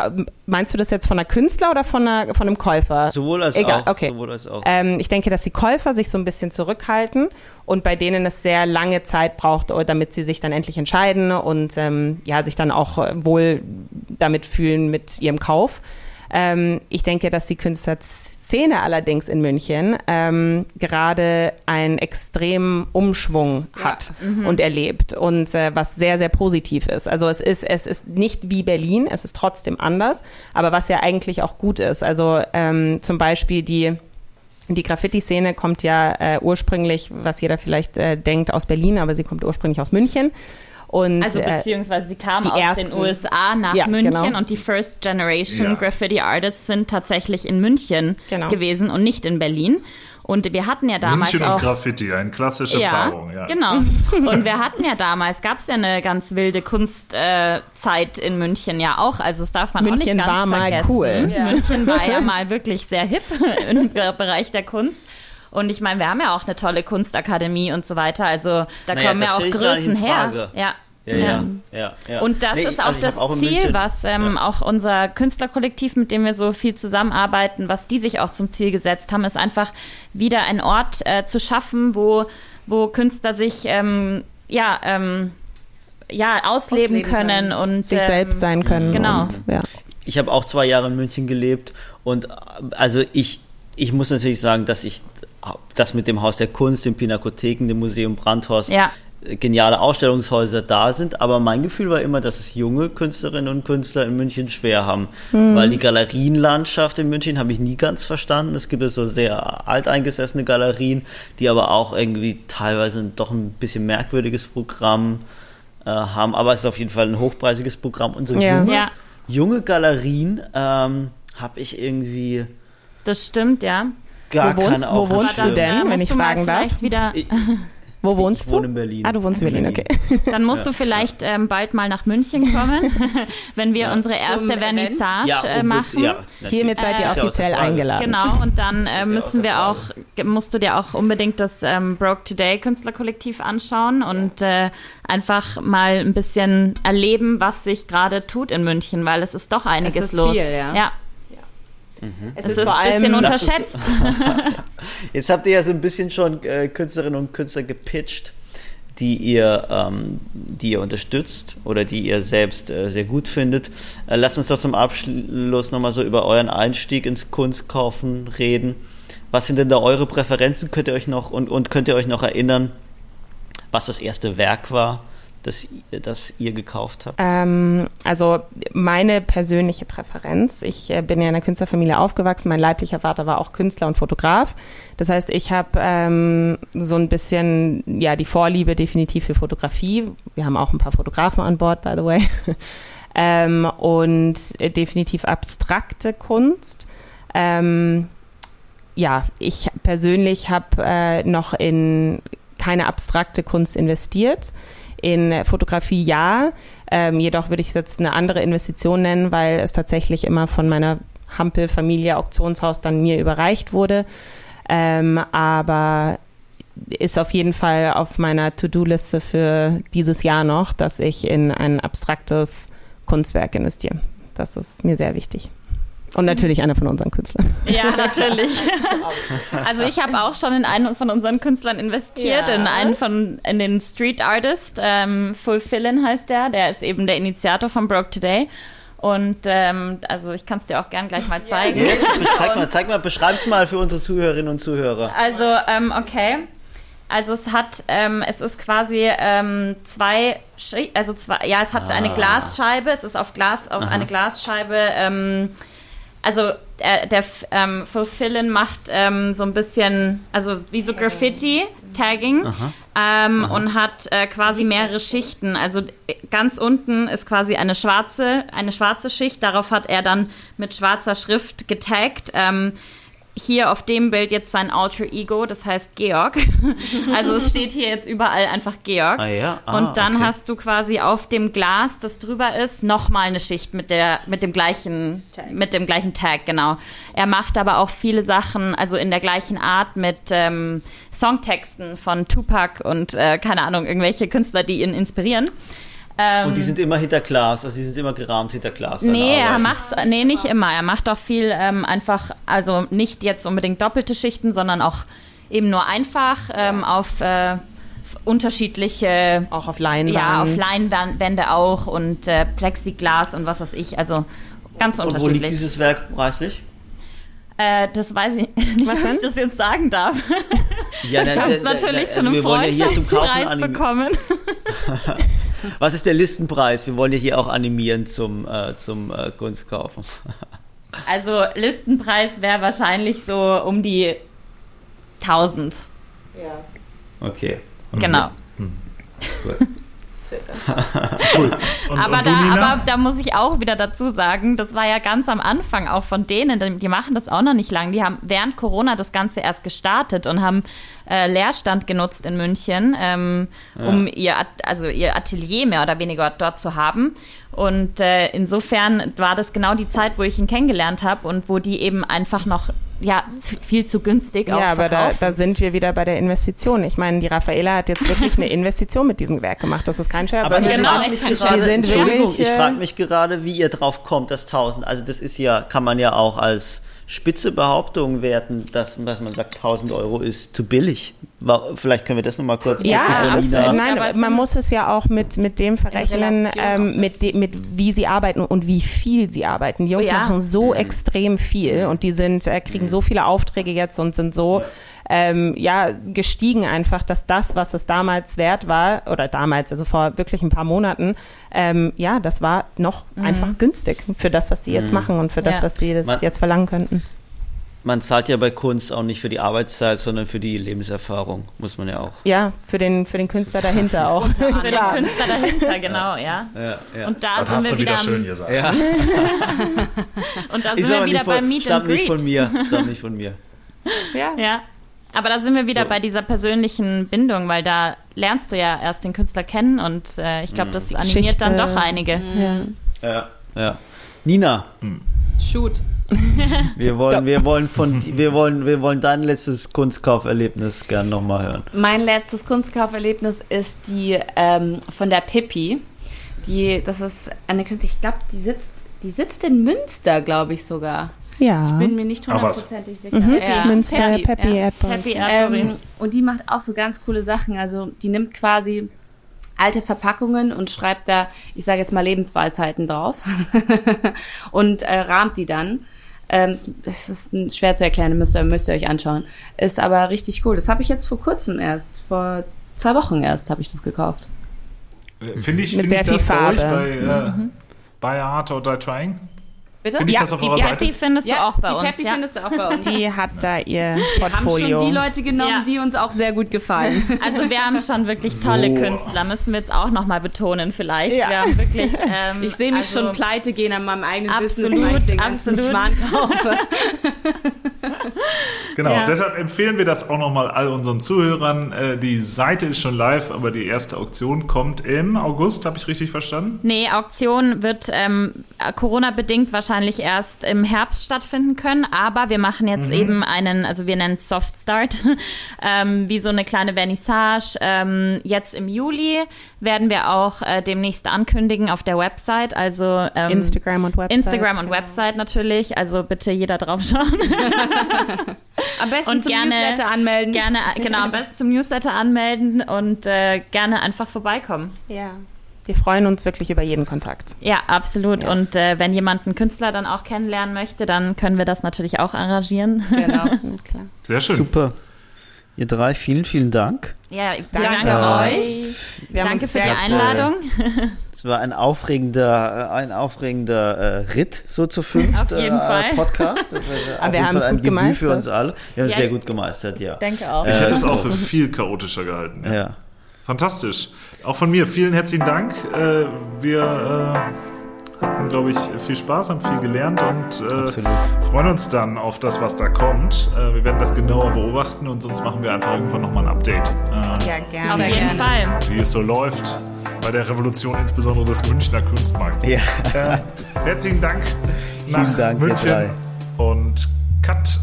meinst du das jetzt von einer Künstler oder von, einer, von einem Käufer? Sowohl als Egal, auch. okay. Sowohl als auch. Ähm, ich denke, dass die Käufer sich so ein bisschen zurückhalten und bei denen es sehr lange Zeit braucht, oh, damit sie sich dann endlich entscheiden und ähm, ja, sich dann auch äh, wohl damit fühlen mit ihrem Kauf. Ähm, ich denke, dass die Künstlerszene allerdings in München ähm, gerade einen extremen Umschwung hat und erlebt und äh, was sehr, sehr positiv ist. Also es ist, es ist nicht wie Berlin, es ist trotzdem anders, aber was ja eigentlich auch gut ist. Also ähm, zum Beispiel die die Graffiti-Szene kommt ja äh, ursprünglich, was jeder vielleicht äh, denkt, aus Berlin, aber sie kommt ursprünglich aus München. Und, also äh, beziehungsweise sie kamen aus ersten- den USA nach Ja, München genau. und die First Generation Ja. Graffiti Artists sind tatsächlich in München Genau. gewesen und nicht in Berlin. Und wir hatten ja damals München auch und Graffiti, eine klassische ja, Paarung. Ja, genau. Und wir hatten ja damals, gab es ja eine ganz wilde Kunstzeit äh, in München ja auch. Also das darf man auch München nicht ganz war mal vergessen. cool. Ja. München war ja mal wirklich sehr hip im Bereich der Kunst. Und ich meine, wir haben ja auch eine tolle Kunstakademie und so weiter. Also da Naja, kommen ja auch Größen her. Ja. ja, ja, ja, ja. Und das Nee, ist auch also das auch Ziel, was ähm, ja. auch unser Künstlerkollektiv, mit dem wir so viel zusammenarbeiten, was die sich auch zum Ziel gesetzt haben, ist einfach wieder ein Ort äh, zu schaffen, wo, wo Künstler sich ähm, ja, ähm, ja, ausleben, Ausleben können, können. und sich ähm, selbst sein können. Genau. Und, ja. Ich habe auch zwei Jahre in München gelebt und äh, also ich, ich muss natürlich sagen, dass ich das mit dem Haus der Kunst, den Pinakotheken, dem Museum Brandhorst Ja. geniale Ausstellungshäuser da sind, aber mein Gefühl war immer, dass es junge Künstlerinnen und Künstler in München schwer haben, Hm. weil die Galerienlandschaft in München habe ich nie ganz verstanden. Es gibt so sehr alteingesessene Galerien, die aber auch irgendwie teilweise doch ein bisschen merkwürdiges Programm äh, haben, aber es ist auf jeden Fall ein hochpreisiges Programm und so Ja. junge, Ja, junge Galerien ähm, habe ich irgendwie das stimmt, ja. Gar Wo wohnst- keine wo wohnst du denn? äh, wenn ich fragen darf? Wieder, Ich, Wo wohnst ich du? wohne in Berlin. Ah, du wohnst in Berlin, okay. dann musst du vielleicht ähm, bald mal nach München kommen, wenn wir Ja. unsere erste? Vernissage äh, unbedingt, machen. ja, Hiermit seid ihr offiziell eingeladen. Genau, und dann äh, ja müssen wir auch, musst du dir auch unbedingt das ähm, Broke Today Künstlerkollektiv anschauen und äh, einfach mal ein bisschen erleben, was sich gerade tut in München, weil es ist doch einiges ist los. viel, ja. Ja. Es Es ist ein bisschen Lass es- unterschätzt. Jetzt habt ihr ja so ein bisschen schon äh, Künstlerinnen und Künstler gepitcht, die ihr, ähm, die ihr unterstützt oder die ihr selbst äh, sehr gut findet. Äh, lasst uns doch zum Abschluss nochmal so über euren Einstieg ins Kunstkaufen reden. Was sind denn da eure Präferenzen? Könnt ihr euch noch und, und könnt ihr euch noch erinnern, was das erste Werk war, das, das ihr gekauft habt? Ähm, also meine persönliche Präferenz. Ich äh, bin ja in einer Künstlerfamilie aufgewachsen. Mein leiblicher Vater war auch Künstler und Fotograf. Das heißt, ich habe ähm, so ein bisschen ja die Vorliebe definitiv für Fotografie. Wir haben auch ein paar Fotografen an Bord, by the way. ähm, und äh, definitiv abstrakte Kunst. Ähm, ja, ich persönlich habe äh, noch in keine abstrakte Kunst investiert. In Fotografie ja, ähm, jedoch würde ich es jetzt eine andere Investition nennen, weil es tatsächlich immer von meiner Hampel-Familie Auktionshaus dann mir überreicht wurde. Ähm, aber ist auf jeden Fall auf meiner To-Do-Liste für dieses Jahr noch, dass ich in ein abstraktes Kunstwerk investiere. Das ist mir sehr wichtig. Und natürlich einer von unseren Künstlern. Ja, natürlich. Also ich habe auch schon in einen von unseren Künstlern investiert, Ja. in einen von in den Street Artist. Ähm, Fulfillin heißt der, der ist eben der Initiator von Broke Today. Und ähm, also ich kann es dir auch gern gleich mal zeigen. Jetzt, zeig mal, zeig mal, beschreib's mal für unsere Zuhörerinnen und Zuhörer. Also, ähm, okay. Also es hat, ähm, es ist quasi ähm, zwei, Schi also zwei, ja, es hat eine Ah. Glasscheibe, es ist auf Glas, auf eine Glasscheibe, ähm, also der F- ähm, Fulfillin macht ähm, so ein bisschen, also wie so Graffiti, Tagging, ähm, und hat äh, quasi mehrere Schichten. Also äh, ganz unten ist quasi eine schwarze, eine schwarze Schicht, darauf hat er dann mit schwarzer Schrift getaggt. Hier auf dem Bild jetzt sein Alter Ego, das heißt Georg. Also es steht hier jetzt überall einfach Georg. Ah ja, ah, und dann okay. hast du quasi auf dem Glas, das drüber ist, nochmal eine Schicht mit der mit dem gleichen mit dem gleichen Tag, genau. Er macht aber auch viele Sachen, also in der gleichen Art mit ähm, Songtexten von Tupac und äh, keine Ahnung irgendwelche Künstler, die ihn inspirieren. Ähm, Und die sind immer hinter Glas, also die sind immer gerahmt hinter Glas. Nee, er macht's, nee, nicht immer. Er macht auch viel ähm, einfach, also nicht jetzt unbedingt doppelte Schichten, sondern auch eben nur einfach ähm, auf äh, unterschiedliche, Auch auf Leinwand. ja, auf Leinwände auch und äh, Plexiglas und was weiß ich. Also ganz Und wo liegt unterschiedlich. dieses Werk preislich? Äh, das weiß ich nicht, Was ob denn? ich das jetzt sagen darf. Ja, Ich habe es natürlich zu einem wir wollen ja hier zum Kaufen Freundschaftspreis bekommen. Was ist der Listenpreis? Wir wollen ja hier auch animieren zum, äh, zum äh, Kunstkaufen. Also Listenpreis wäre wahrscheinlich so um die 1000. Okay. Genau. Gut. Cool. Und, aber, und da, aber da muss ich auch wieder dazu sagen, das war ja ganz am Anfang auch von denen, die die machen das auch noch nicht lang. Die haben während Corona das Ganze erst gestartet und haben äh, Leerstand genutzt in München, ähm, um ihr, also ihr Atelier mehr oder weniger dort zu haben. Und äh, insofern war das genau die Zeit, wo ich ihn kennengelernt habe und wo die eben einfach noch ja, zu- viel zu günstig auch Ja, aber da, da sind wir wieder bei der Investition. Ich meine, die Raffaela hat jetzt wirklich eine Investition mit diesem Werk gemacht. Das ist kein Scherz. Aber Also ich Genau, frage ich gerade, sind Entschuldigung, ich äh, frage mich gerade, wie ihr drauf kommt, das 1000. Also das ist ja, kann man ja auch als spitze Behauptung werten, dass, dass man sagt, 1000 Euro ist zu billig. Vielleicht können wir das nochmal kurz Ja, Nina. nein, Aber man muss es ja auch mit, mit dem verrechnen, ähm, mit, de, mit wie sie arbeiten und wie viel sie arbeiten. Die Jungs Ja. machen so extrem viel und die sind, äh, kriegen so viele Aufträge jetzt und sind so ähm, ja, gestiegen einfach, dass das, was es damals wert war, oder damals, also vor wirklich ein paar Monaten, ähm, ja, das war noch einfach günstig für das, was sie jetzt machen und für das, Ja. was sie das Man- jetzt verlangen könnten. Man zahlt ja bei Kunst auch nicht für die Arbeitszeit, sondern für die Lebenserfahrung, muss man ja auch. Ja, für den, für den Künstler dahinter auch. Für den. Künstler dahinter, genau, ja. Ja, ja. Und da Das sind hast wir du wieder wieder, schön gesagt. ja. und da sind Ist wir wieder nicht beim Meet stammt and nicht Greet. von mir. Stammt nicht von mir. Ja. Aber da sind wir wieder So. bei dieser persönlichen Bindung, weil da lernst du ja erst den Künstler kennen und äh, ich glaube, das animiert dann Geschichte. doch einige. Ja. Ja, ja. Nina, Shoot. wir wollen, wir wollen von, wir wollen, wir wollen dein letztes Kunstkauferlebnis gern nochmal hören. Mein letztes Kunstkauferlebnis ist die ähm, von der Pippi. Die, das ist eine Künstlerin, ich glaube, die sitzt, die sitzt in Münster, glaube ich sogar. Ja. Bin mir nicht hundertprozentig sicher. Mhm. Ja. Münster, Peppi, Peppy, ja. Erdbeeren. Happy Ähm, und die macht auch so ganz coole Sachen. Also die nimmt quasi alte Verpackungen und schreibt da, ich sage jetzt mal Lebensweisheiten drauf und äh, rahmt die dann. Ähm, es, es ist ein- schwer zu erklären, müsst ihr, müsst ihr euch anschauen. Ist aber richtig cool. Das habe ich jetzt vor kurzem erst, vor zwei Wochen erst habe ich das gekauft. Finde ich, Mit find ich sehr das viel bei euch Farbe. bei, äh, bei Art or Die Trying? Bitte? Finde ich Ja, das auf die eurer Happy Seite? findest du auch bei die uns. Peppi ja. findest du auch bei uns. Die hat da ihr haben schon Portfolio. die Leute genommen, Ja. die uns auch sehr gut gefallen. Also wir haben schon wirklich tolle So. Künstler, müssen wir jetzt auch nochmal betonen vielleicht. Ja. Wir haben wirklich... Ähm, Ich sehe mich also, schon pleite gehen an meinem eigenen Absolut, Business, weil ich den ganzen absolut. Schmarrn kaufe. Genau, Ja. deshalb empfehlen wir das auch nochmal all unseren Zuhörern. Äh, die Seite ist schon live, aber die erste Auktion kommt im August, habe ich richtig verstanden? Nee, Auktion wird ähm, Corona-bedingt wahrscheinlich erst im Herbst stattfinden können, aber wir machen jetzt eben einen, also wir nennen es Soft Start, ähm, wie so eine kleine Vernissage. Ähm, jetzt im Juli werden wir auch äh, demnächst ankündigen auf der Website, also ähm, Instagram und Website. Instagram und Website natürlich, also bitte jeder draufschauen. Am besten Und zum gerne- Newsletter anmelden. gerne, genau, am besten zum Newsletter anmelden und äh, gerne einfach vorbeikommen. Ja. Wir freuen uns wirklich über jeden Kontakt. Ja, absolut. Ja. Und äh, wenn jemand einen Künstler dann auch kennenlernen möchte, dann können wir das natürlich auch arrangieren. Genau. Klar. Sehr schön. Super. Ihr drei, vielen, vielen Dank. Ja, Danke danken Äh, euch. Wir haben Danke für die äh, Einladung. Es war ein aufregender, äh, ein aufregender Ritt so zu fünft. Auf jeden äh, Fall. Podcast. Aber wir Fall ein gut Debüt für gemeistert. uns alle. Wir haben es Ja, sehr gut gemeistert, ja. Denke auch. Ich hätte es Äh, auch für viel chaotischer gehalten. Ja. Ja. Fantastisch. Auch von mir vielen herzlichen Dank. Äh, wir äh, hatten, glaube ich, viel Spaß, haben viel gelernt und äh, freuen uns dann auf das, was da kommt. Äh, wir werden das genauer beobachten und sonst machen wir einfach irgendwann nochmal ein Update, äh, Ja, Auf gerne. jeden Fall. wie es so läuft bei der Revolution, insbesondere des Münchner Kunstmarkts. Ja. Äh, herzlichen Dank nach Dank, München und Cut.